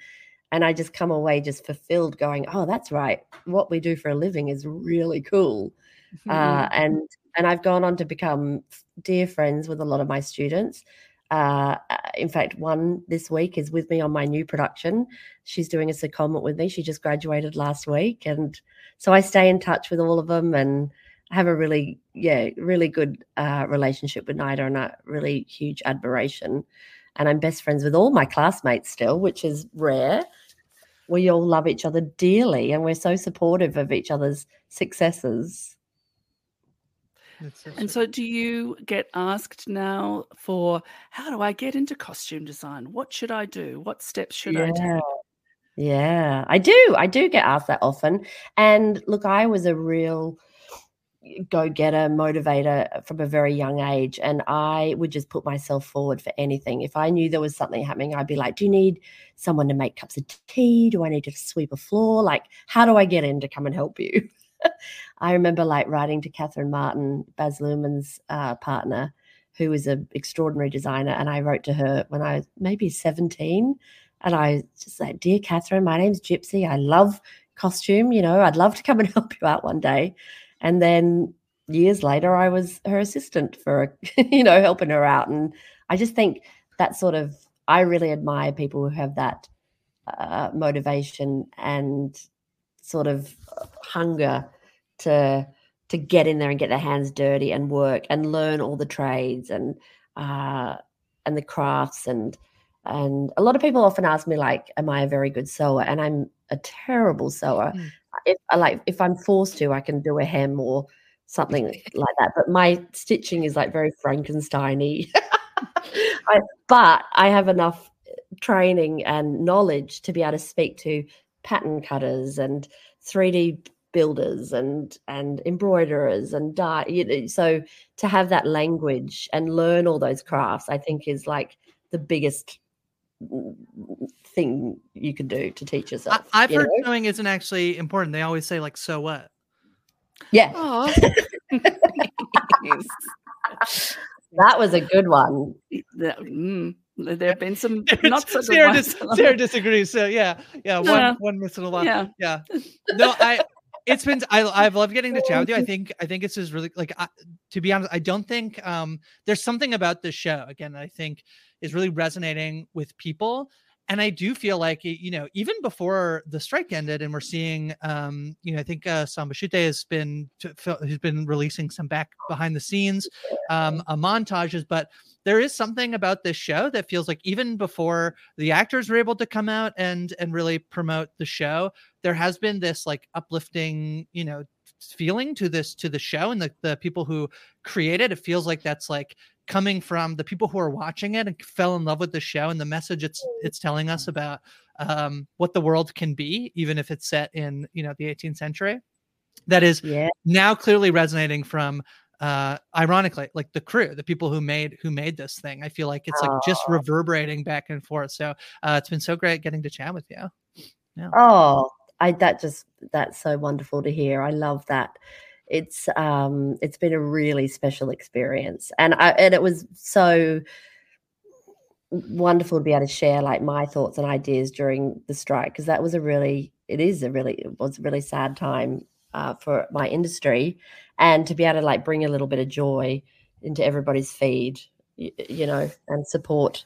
and i just come away just fulfilled going oh that's right. What we do for a living is really cool mm-hmm. uh, and and I've gone on to become dear friends with a lot of my students. Uh, uh, in fact, one this week is with me on my new production. She's doing a secondment with me. She just graduated last week, and so I stay in touch with all of them and have a really, yeah, really good uh, relationship with NIDA and a really huge admiration. And I'm best friends with all my classmates still, which is rare. We all love each other dearly, and we're so supportive of each other's successes and so, do you get asked now for how do I get into costume design? What should I do? What steps should yeah. I take? Yeah, I do. I do get asked that often. And look, I was a real eh, go getter, motivator eh, from a very young age. And I would just put myself forward for anything. If I knew there was something happening, I'd be like, Do you need someone to make cups of tea? Do I need to sweep a floor? Like, how do I get in to come and help you? I remember like writing to Catherine Martin, Baz Luhrmann's uh, partner, who was an extraordinary designer, and I wrote to her when I was maybe 17. And I just said, Dear Catherine, my name's Gypsy. I love costume. You know, I'd love to come and help you out one day. And then years later, I was her assistant for, you know, helping her out. And I just think that sort of, I really admire people who have that uh, motivation and sort of hunger to to get in there and get their hands dirty and work and learn all the trades and uh, and the crafts and and a lot of people often ask me like am i a very good sewer? And i'm a terrible sewer. Mm. if I like if i'm forced to i can do a hem or something like that but my stitching is like very frankensteiny. I, but I have enough training and knowledge to be able to speak to pattern cutters and 3D builders and and embroiderers and dye. You know, so to have that language and learn all those crafts, I think is like the biggest thing you can do to teach yourself. I, have you heard know? knowing isn't actually important. They always say like, "So what." Yeah. that was a good one. That, mm, there have been some not so Sarah, good dis-. Sarah disagrees. So yeah, yeah, one Yeah. one missing a lot. Yeah. yeah. No, I. It's been I I've loved getting to chat with you. I think I think this is really like I, to be honest. I don't think um there's something about this show again. I think is really resonating with people. And I do feel like you know, even before the strike ended, and we're seeing, um, you know, I think uh, Samba Schutte has been has been releasing some back behind the scenes um, uh, montages, but there is something about this show that feels like even before the actors were able to come out and and really promote the show, there has been this like uplifting, you know, feeling to this to the show and the the people who create it. It feels like that's like coming from the people who are watching it and fell in love with the show and the message it's it's telling us about um, what the world can be, even if it's set in you know the 18th century. That is Yeah. now clearly resonating from uh ironically like the crew the people who made who made this thing i feel like it's like just reverberating back and forth so uh it's been so great getting to chat with you Oh, I that just that's so wonderful to hear. I love that. It's um it's been a really special experience. And I and it was so wonderful to be able to share like my thoughts and ideas during the strike because that was a really it is a really it was a really sad time uh, for my industry and to be able to like bring a little bit of joy into everybody's feed you, you know and support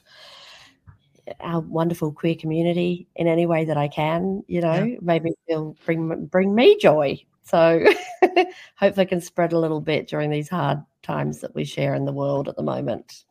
our wonderful queer community in any way that I can, you know, Yeah. maybe it'll bring bring me joy. So hopefully I can spread a little bit during these hard times that we share in the world at the moment.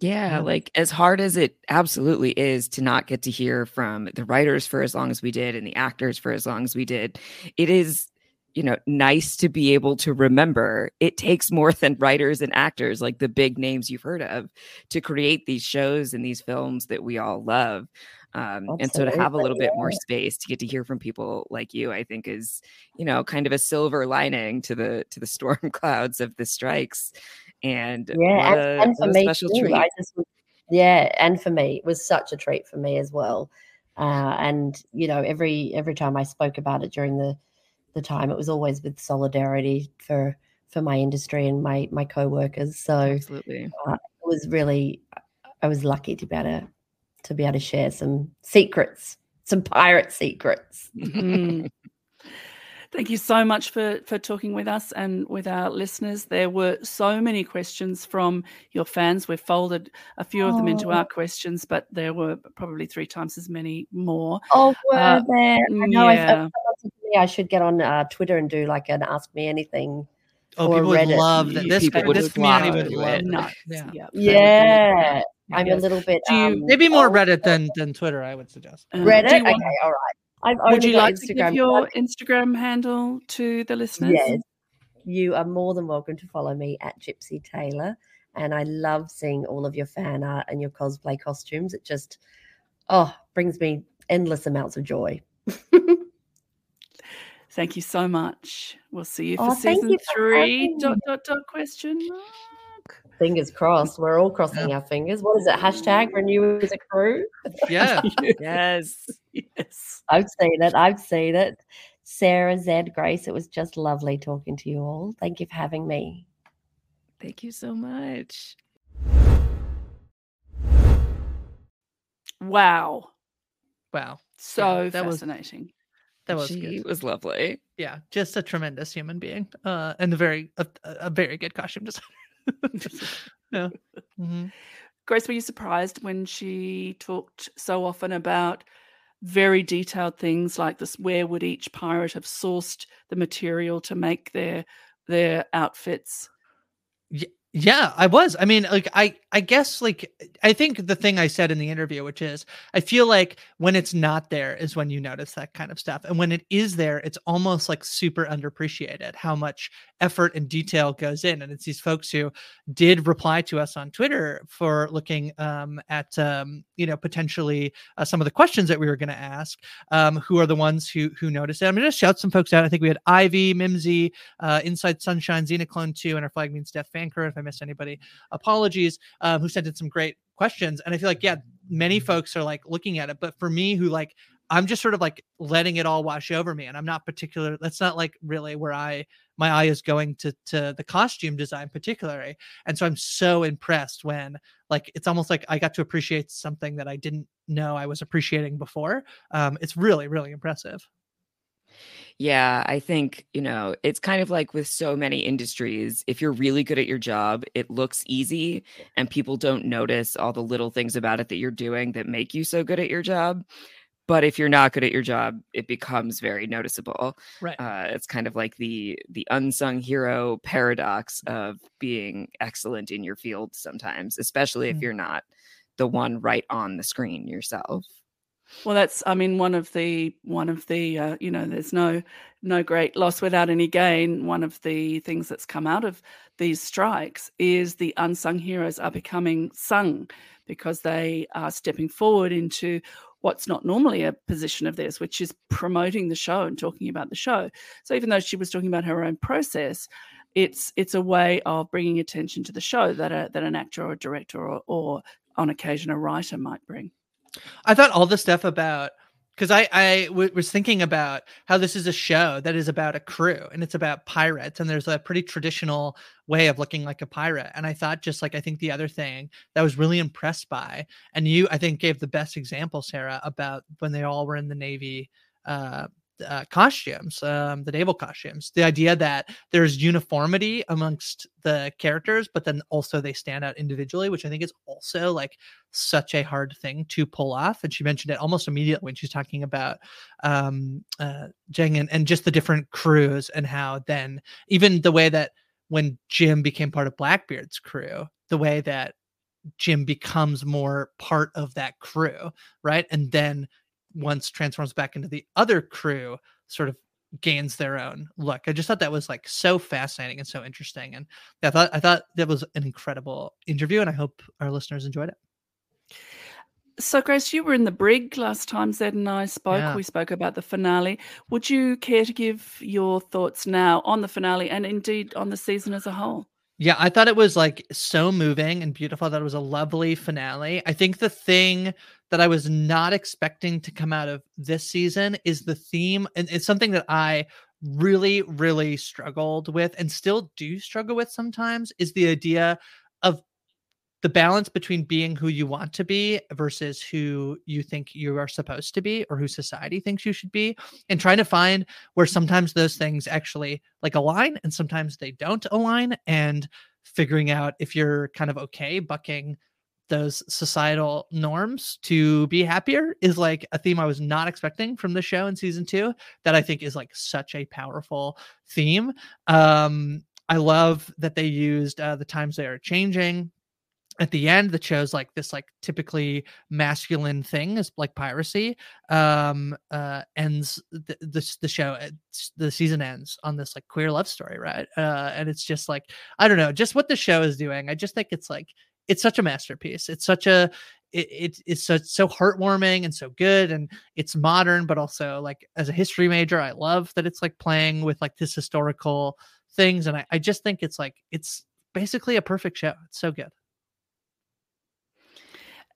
Yeah, Yeah. like as hard as it absolutely is to not get to hear from the writers for as long as we did and the actors for as long as we did, it is, you know, nice to be able to remember it takes more than writers and actors, like the big names you've heard of, to create these shows and these films that we all love. Um, and so to have a little bit more space to get to hear from people like you, I think is, you know, kind of a silver lining to the to the storm clouds of the strikes. And Yeah, a, and for me too. treat. I just yeah, and for me it was such a treat for me as well. Uh, and you know, every every time I spoke about it during the the time, it was always with solidarity for for my industry and my my co-workers. So Absolutely. it was really I was lucky to be able to to be able to share some secrets, some pirate secrets. Mm. Thank you so much for for talking with us and with our listeners. There were so many questions from your fans. We've folded a few of them into Oh. our questions, but there were probably three times as many more. Oh, were Uh, there? I know. I, yeah. someone said to me I should get on uh, Twitter and do like an Ask Me Anything. oh Or people would love that You- this people would this community love would love it. that. Nuts. yeah Yeah. Yeah, I'm Yes. a little bit. Do you- um, maybe more reddit than than twitter i would suggest Uh, Reddit. do you Okay, all right. I've would you got like to give your Instagram handle to the listeners? Yes, you are more than welcome to follow me at Gypsy Taylor, and I love seeing all of your fan art and your cosplay costumes. It just, oh, brings me endless amounts of joy. Thank you so much. We'll see you for Oh, thank season you for three. having Dot dot dot question mark. Fingers crossed. We're all crossing our fingers. What is it? Hashtag renew as a crew. yeah Yes. yes. I've seen it. I've seen it. Sarah, Zed, Grace, it was just lovely talking to you all. Thank you for having me. Thank you so much. Wow. wow So that was- fascinating. that was she good was lovely. yeah just a tremendous human being uh and a very a, a very good costume designer yeah Mhm. Grace, were you surprised when she talked so often about very detailed things like this? Where would each pirate have sourced the material to make their their outfits? Yeah, I was. I mean, like I I guess like I think the thing I said in the interview which is I feel like when it's not there is when you notice that kind of stuff. And when it is there, it's almost like super underappreciated how much effort and detail goes in. And it's these folks who did reply to us on Twitter for looking um, at um, you know potentially uh, some of the questions that we were going to ask um, who are the ones who who noticed it. I'm going to shout some folks out. I think we had Ivy, Mimsy, uh, Inside Sunshine, Xenoclone 2 and our flag means death fanker if I missed anybody, apologies, um, who sent in some great questions. And I feel like, yeah, many mm-hmm. folks are like looking at it. But for me, who like, I'm just sort of like letting it all wash over me. And I'm not particular, that's not like really where I, my eye is going to to the costume design particularly and so i'm so impressed when like it's almost like i got to appreciate something that i didn't know i was appreciating before um it's really really impressive yeah, I think, you know, it's kind of like with so many industries, if you're really good at your job, it looks easy and people don't notice all the little things about it that you're doing that make you so good at your job. But if you're not good at your job, it becomes very noticeable. Right. Uh, it's kind of like the the unsung hero paradox of being excellent in your field sometimes, especially mm-hmm. if you're not the one right on the screen yourself. Well, that's I mean one of the one of the uh, you know there's no no great loss without any gain. One of the things that's come out of these strikes is the unsung heroes are becoming sung because they are stepping forward into what's not normally a position of theirs, which is promoting the show and talking about the show. So even though she was talking about her own process, it's it's a way of bringing attention to the show that a, that an actor or a director or, or on occasion a writer might bring. I thought all the stuff about because I I w- was thinking about how this is a show that is about a crew and it's about pirates and there's a pretty traditional way of looking like a pirate. And I thought just like I think the other thing that I was really impressed by and you I think gave the best example Sarah about when they all were in the Navy uh uh, costumes, um, the naval costumes. The idea that there's uniformity amongst the characters, but then also they stand out individually, which I think is also like such a hard thing to pull off. And she mentioned it almost immediately when she's talking about um, uh, Zheng and, and just the different crews and how then even the way that when Jim became part of Blackbeard's crew, the way that Jim becomes more part of that crew, right? And then once transforms back into the other crew sort of gains their own look. I just thought that was like so fascinating and so interesting. And I thought I thought that was an incredible interview and I hope our listeners enjoyed it. So Grace, you were in the brig last time Zed and I spoke. Yeah. We spoke about the finale. Would you care to give your thoughts now on the finale and indeed on the season as a whole? Yeah, I thought it was like so moving and beautiful. That it was a lovely finale. I think the thing that I was not expecting to come out of this season is the theme, and it's something that I really, really struggled with and still do struggle with sometimes is the idea of the balance between being who you want to be versus who you think you are supposed to be or who society thinks you should be and trying to find where sometimes those things actually like align and sometimes they don't align and figuring out if you're kind of okay bucking those societal norms to be happier is like a theme I was not expecting from the show in season 2 that I think is like such a powerful theme. Um I love that they used uh, the times they are changing. At the end that shows like this like typically masculine thing is like piracy um uh ends the the, the show the season ends on this like queer love story right? Uh and it's just like i don't know just what the show is doing i just think it's like it's such a masterpiece. It's such a it, it, it's so, so heartwarming and so good and it's modern but also like as a history major i love that it's like playing with like this historical things and i, I just think it's like it's basically a perfect show. It's so good.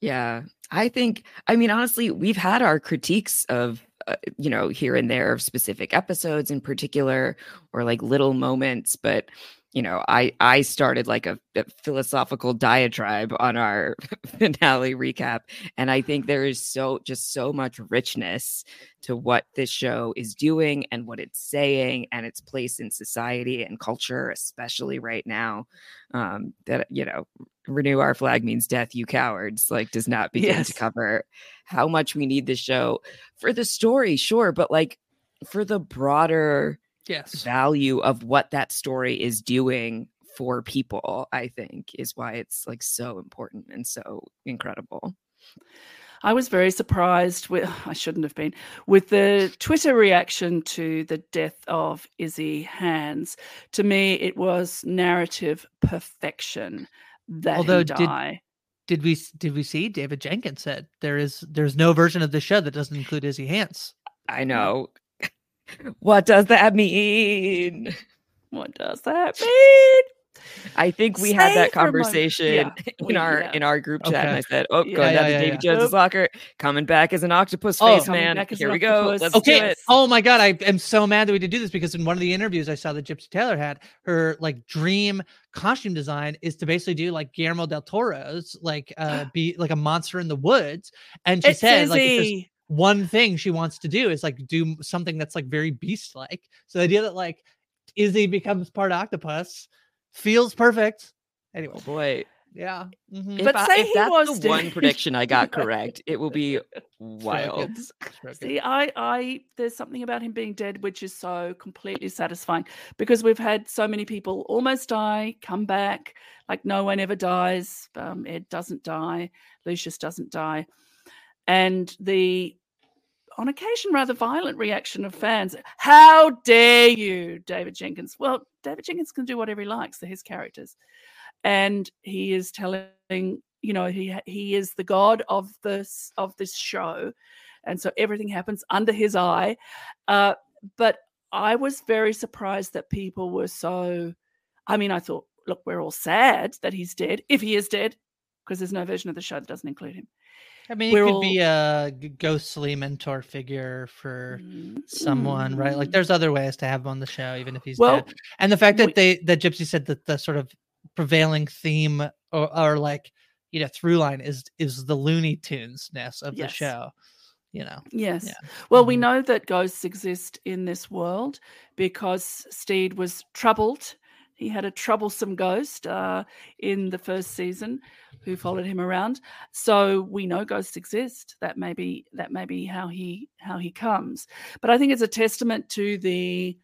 Yeah. I think, I mean, honestly, we've had our critiques of, uh, you know, here and there of specific episodes in particular or like little moments, but you know, I I started like a, a, philosophical diatribe on our finale recap, and I think there is so just so much richness to what this show is doing and what it's saying and its place in society and culture, especially right now. Um, that you know, renew our flag means death, you cowards. Like, does not begin yes. to cover how much we need this show for the story, sure, but like for the broader yes value of what that story is doing for people, I think, is why it's like so important and so incredible. I was very surprised with I shouldn't have been with the Twitter reaction to the death of Izzy Hands. To me, it was narrative perfection that Although, he die. Did, did we did we see David Jenkins said there is there's no version of the show that doesn't include Izzy Hands. I know. What does that mean? What does that mean? I think we had that conversation yeah, in we, our yeah. in our group chat, okay. and I said, "Oh, yeah, going down to Davy Jones' locker, coming back as an octopus oh, face man. Here we go. Let's okay. Oh my god, I am so mad that we did do this because in one of the interviews I saw that Gypsy Taylor had, her like dream costume design is to basically do like Guillermo del Toro's, like uh be like a monster in the woods, and she it's said like one thing she wants to do is like do something that's like very beast like. So the idea that like Izzy becomes part octopus feels perfect. Anyway, oh boy, yeah. Mm-hmm. But I, say if that's was the one prediction I got correct, it will be wild. See, I, I, there's something about him being dead which is so completely satisfying because we've had so many people almost die, come back, like no one ever dies. Um, Ed doesn't die, Lucius doesn't die, and the on occasion rather violent reaction of fans. How dare you, David Jenkins? Well, David Jenkins can do whatever he likes. They're his characters. And he is telling, you know, he he is the god of this of this show. And so everything happens under his eye. Uh, but I was very surprised that people were so I mean, I thought, look, we're all sad that he's dead, if he is dead, because there's no version of the show that doesn't include him. I mean, it could all... be a ghostly mentor figure for mm-hmm. someone, right? Like, mm. there's other ways to have him on the show, even if he's well, dead. And the fact that they that Gypsy said that the sort of prevailing theme or, or like you know through line is is the Looney Tunes ness of yes. the show. You know. Yes. Yeah. Well, mm-hmm. we know that ghosts exist in this world because Stede was troubled he had a troublesome ghost uh, in the first season who followed him around. So we know ghosts exist. That may be that may be how he how he comes. But I think it's a testament to the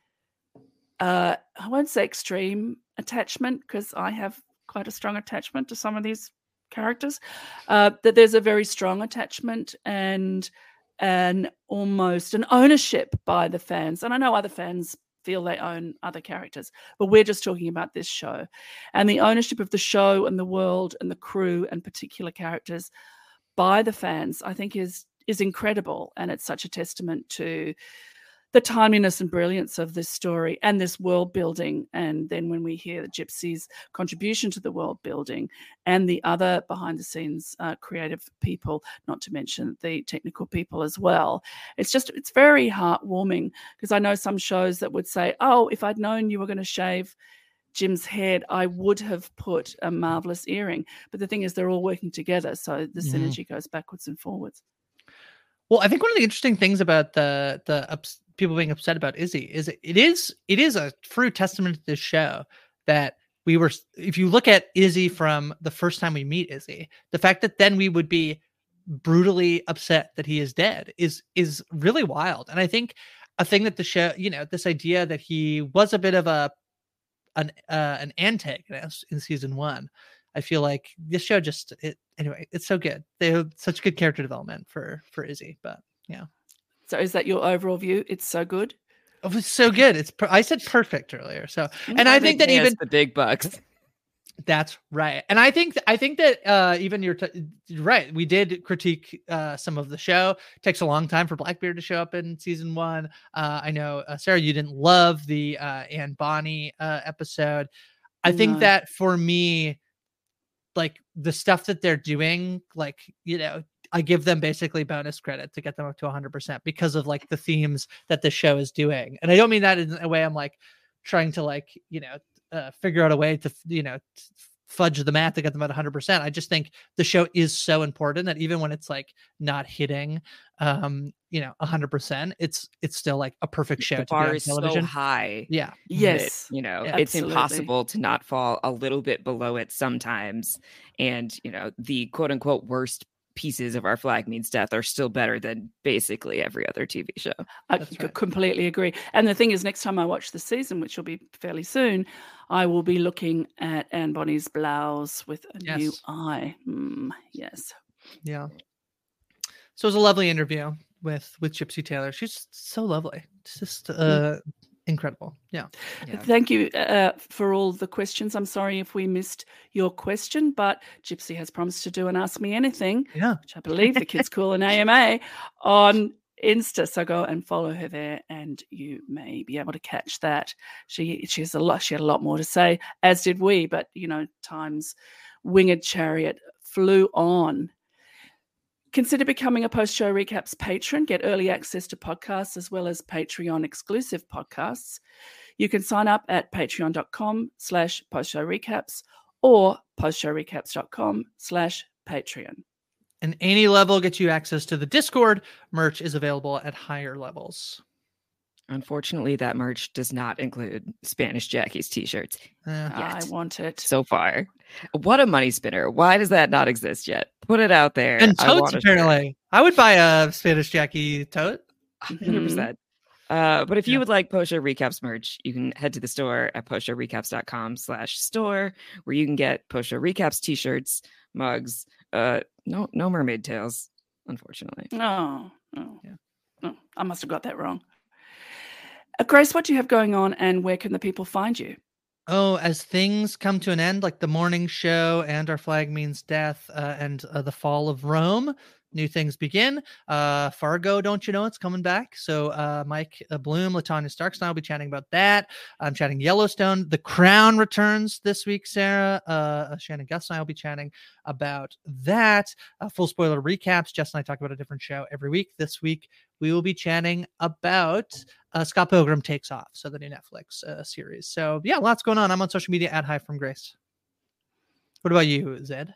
uh, I won't say extreme attachment because I have quite a strong attachment to some of these characters. Uh, that there's a very strong attachment and an almost an ownership by the fans. And I know other fans feel they own other characters. But we're just talking about this show. And the ownership of the show and the world and the crew and particular characters by the fans, I think is is incredible. And it's such a testament to the timeliness and brilliance of this story and this world building. And then when we hear the Gypsy's contribution to the world building and the other behind the scenes uh, creative people, not to mention the technical people as well, it's just, it's very heartwarming because I know some shows that would say, oh, if I'd known you were going to shave. Jim's head, I would have put a marvelous earring. But the thing is, they're all working together. So the synergy goes backwards and forwards. Well, I think one of the interesting things about the the ups, people being upset about Izzy is it is it is a true testament to this show that we were if you look at Izzy from the first time we meet Izzy, the fact that then we would be brutally upset that he is dead is is really wild. And I think a thing that the show, you know, this idea that he was a bit of a an uh, an antagonist in season one. I feel like this show just it anyway. It's so good. They have such good character development for for Izzy, but yeah. So is that your overall view? It's so good. It was so good. It's per- I said perfect earlier. So and I think that even the big bucks. That's right, and I think I think that uh, even you're, t- right. We did critique uh, some of the show. It takes a long time for Blackbeard to show up in season one. Uh, I know uh, Sarah, you didn't love the uh, Anne Bonny uh, episode. I no. think that for me, like the stuff that they're doing, like you know, I give them basically bonus credit to get them up to 100% because of like the themes that the show is doing. And I don't mean that in a way I'm like trying to like, you know, uh, figure out a way to, you know, fudge the math to get them at 100%. I just think the show is so important that even when it's like not hitting um, you know, 100%, it's it's still like a perfect show the bar is television. so high. Yeah. Yes. you know, yeah, it's impossible to not fall a little bit below it sometimes and, you know, the quote unquote worst pieces of our flag means death are still better than basically every other TV show. I right. completely agree. And the thing is, next time I watch the season, which will be fairly soon, I will be looking at Anne Bonny's blouse with a yes. new eye. Mm, yes. Yeah. So it was a lovely interview with with Gypsy Taylor. She's so lovely. It's just mm. Uh, incredible. Yeah. yeah. Thank you uh, for all the questions. I'm sorry if we missed your question, but Gypsy has promised to do an Ask Me Anything, yeah. which I believe the kids call an AMA on Insta. So go and follow her there, and you may be able to catch that. She she has a lot. She had a lot more to say, as did we. But you know, times winged chariot flew on Consider becoming a post show recaps patron, get early access to podcasts as well as Patreon exclusive podcasts. You can sign up at patreon.com slash post show recaps or postshowrecaps.com slash Patreon. And any level gets you access to the Discord. Merch is available at higher levels. Unfortunately, that merch does not include Spanish Jackie's t-shirts. Uh, I want it so far. What a money spinner! Why does that not exist yet? Put it out there. And totes apparently. I would buy a Spanish Jackie tote. 100 mm-hmm. percent. Uh, but if you would like post show recaps merch, you can head to the store at postshowrecaps.com slash store where you can get post show recaps t-shirts, mugs, uh no no mermaid tails, unfortunately. No, no. Yeah. No, I must have got that wrong. Grace, what do you have going on and where can the people find you? Oh, as things come to an end, like the morning show and Our Flag Means Death uh, and uh, the Fall of Rome, new things begin. Uh, Fargo, don't you know it's coming back? So uh, Mike uh, Bloom, Latanya Starks, and I will be chatting about that. I'm chatting Yellowstone. The Crown returns this week. Sarah, uh, uh Shannon Gus, and I will be chatting about that. Uh, full spoiler recaps. Jess and I talk about a different show every week. This week we will be chatting about uh, Scott Pilgrim Takes Off, so the new Netflix uh, series. So yeah, lots going on. I'm on social media at Hi from Grace. What about you, Zed?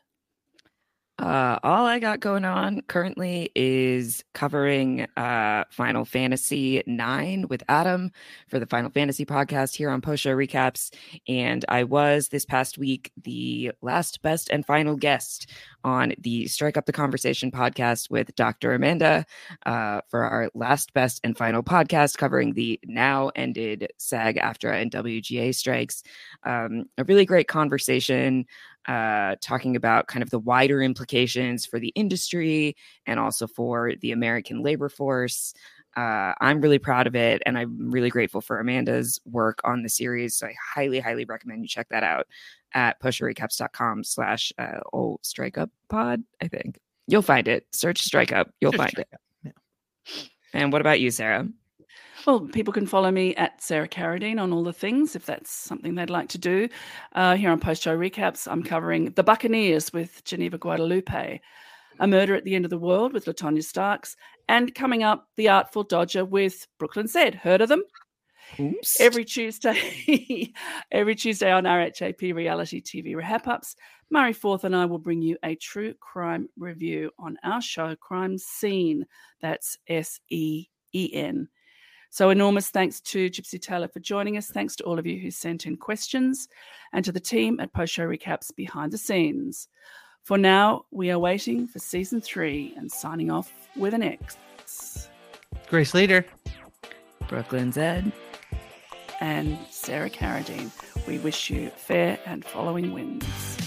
Uh, all I got going on currently is covering uh, Final Fantasy IX with Adam for the Final Fantasy podcast here on Post Show Recaps. And I was this past week the last, best, and final guest on the Strike Up the Conversation podcast with Dr. Amanda uh, for our last, best, and final podcast covering the now ended SAG AFTRA and WGA strikes. Um, a really great conversation uh, talking about kind of the wider implications for the industry and also for the American labor force. Uh, I'm really proud of it, and I'm really grateful for Amanda's work on the series. So I highly, highly recommend you check that out at pushrecaps.com slash oh strike up pod. I think you'll find it. Search strike up, you'll find it. Yeah. And what about you, Sarah? Well, people can follow me at Sarah Carradine on all the things if that's something they'd like to do. Uh, here on Post Show Recaps, I'm covering The Buccaneers with Geneva Guadalupe, A Murder at the End of the World with Latanya Starks, and coming up, The Artful Dodger with Brooklyn Zed. Heard of them? Oops. Every Tuesday, every Tuesday on RHAP Reality TV Wrap Ups, Murray Forth and I will bring you a true crime review on our show, Crime Scene. That's S E E N. So, enormous thanks to Gypsy Taylor for joining us. Thanks to all of you who sent in questions and to the team at Post Show Recaps behind the scenes. For now, we are waiting for season three and signing off with an X. Grace Leeder, Brooklyn Zed, and Sarah Carradine. We wish you fair and following winds.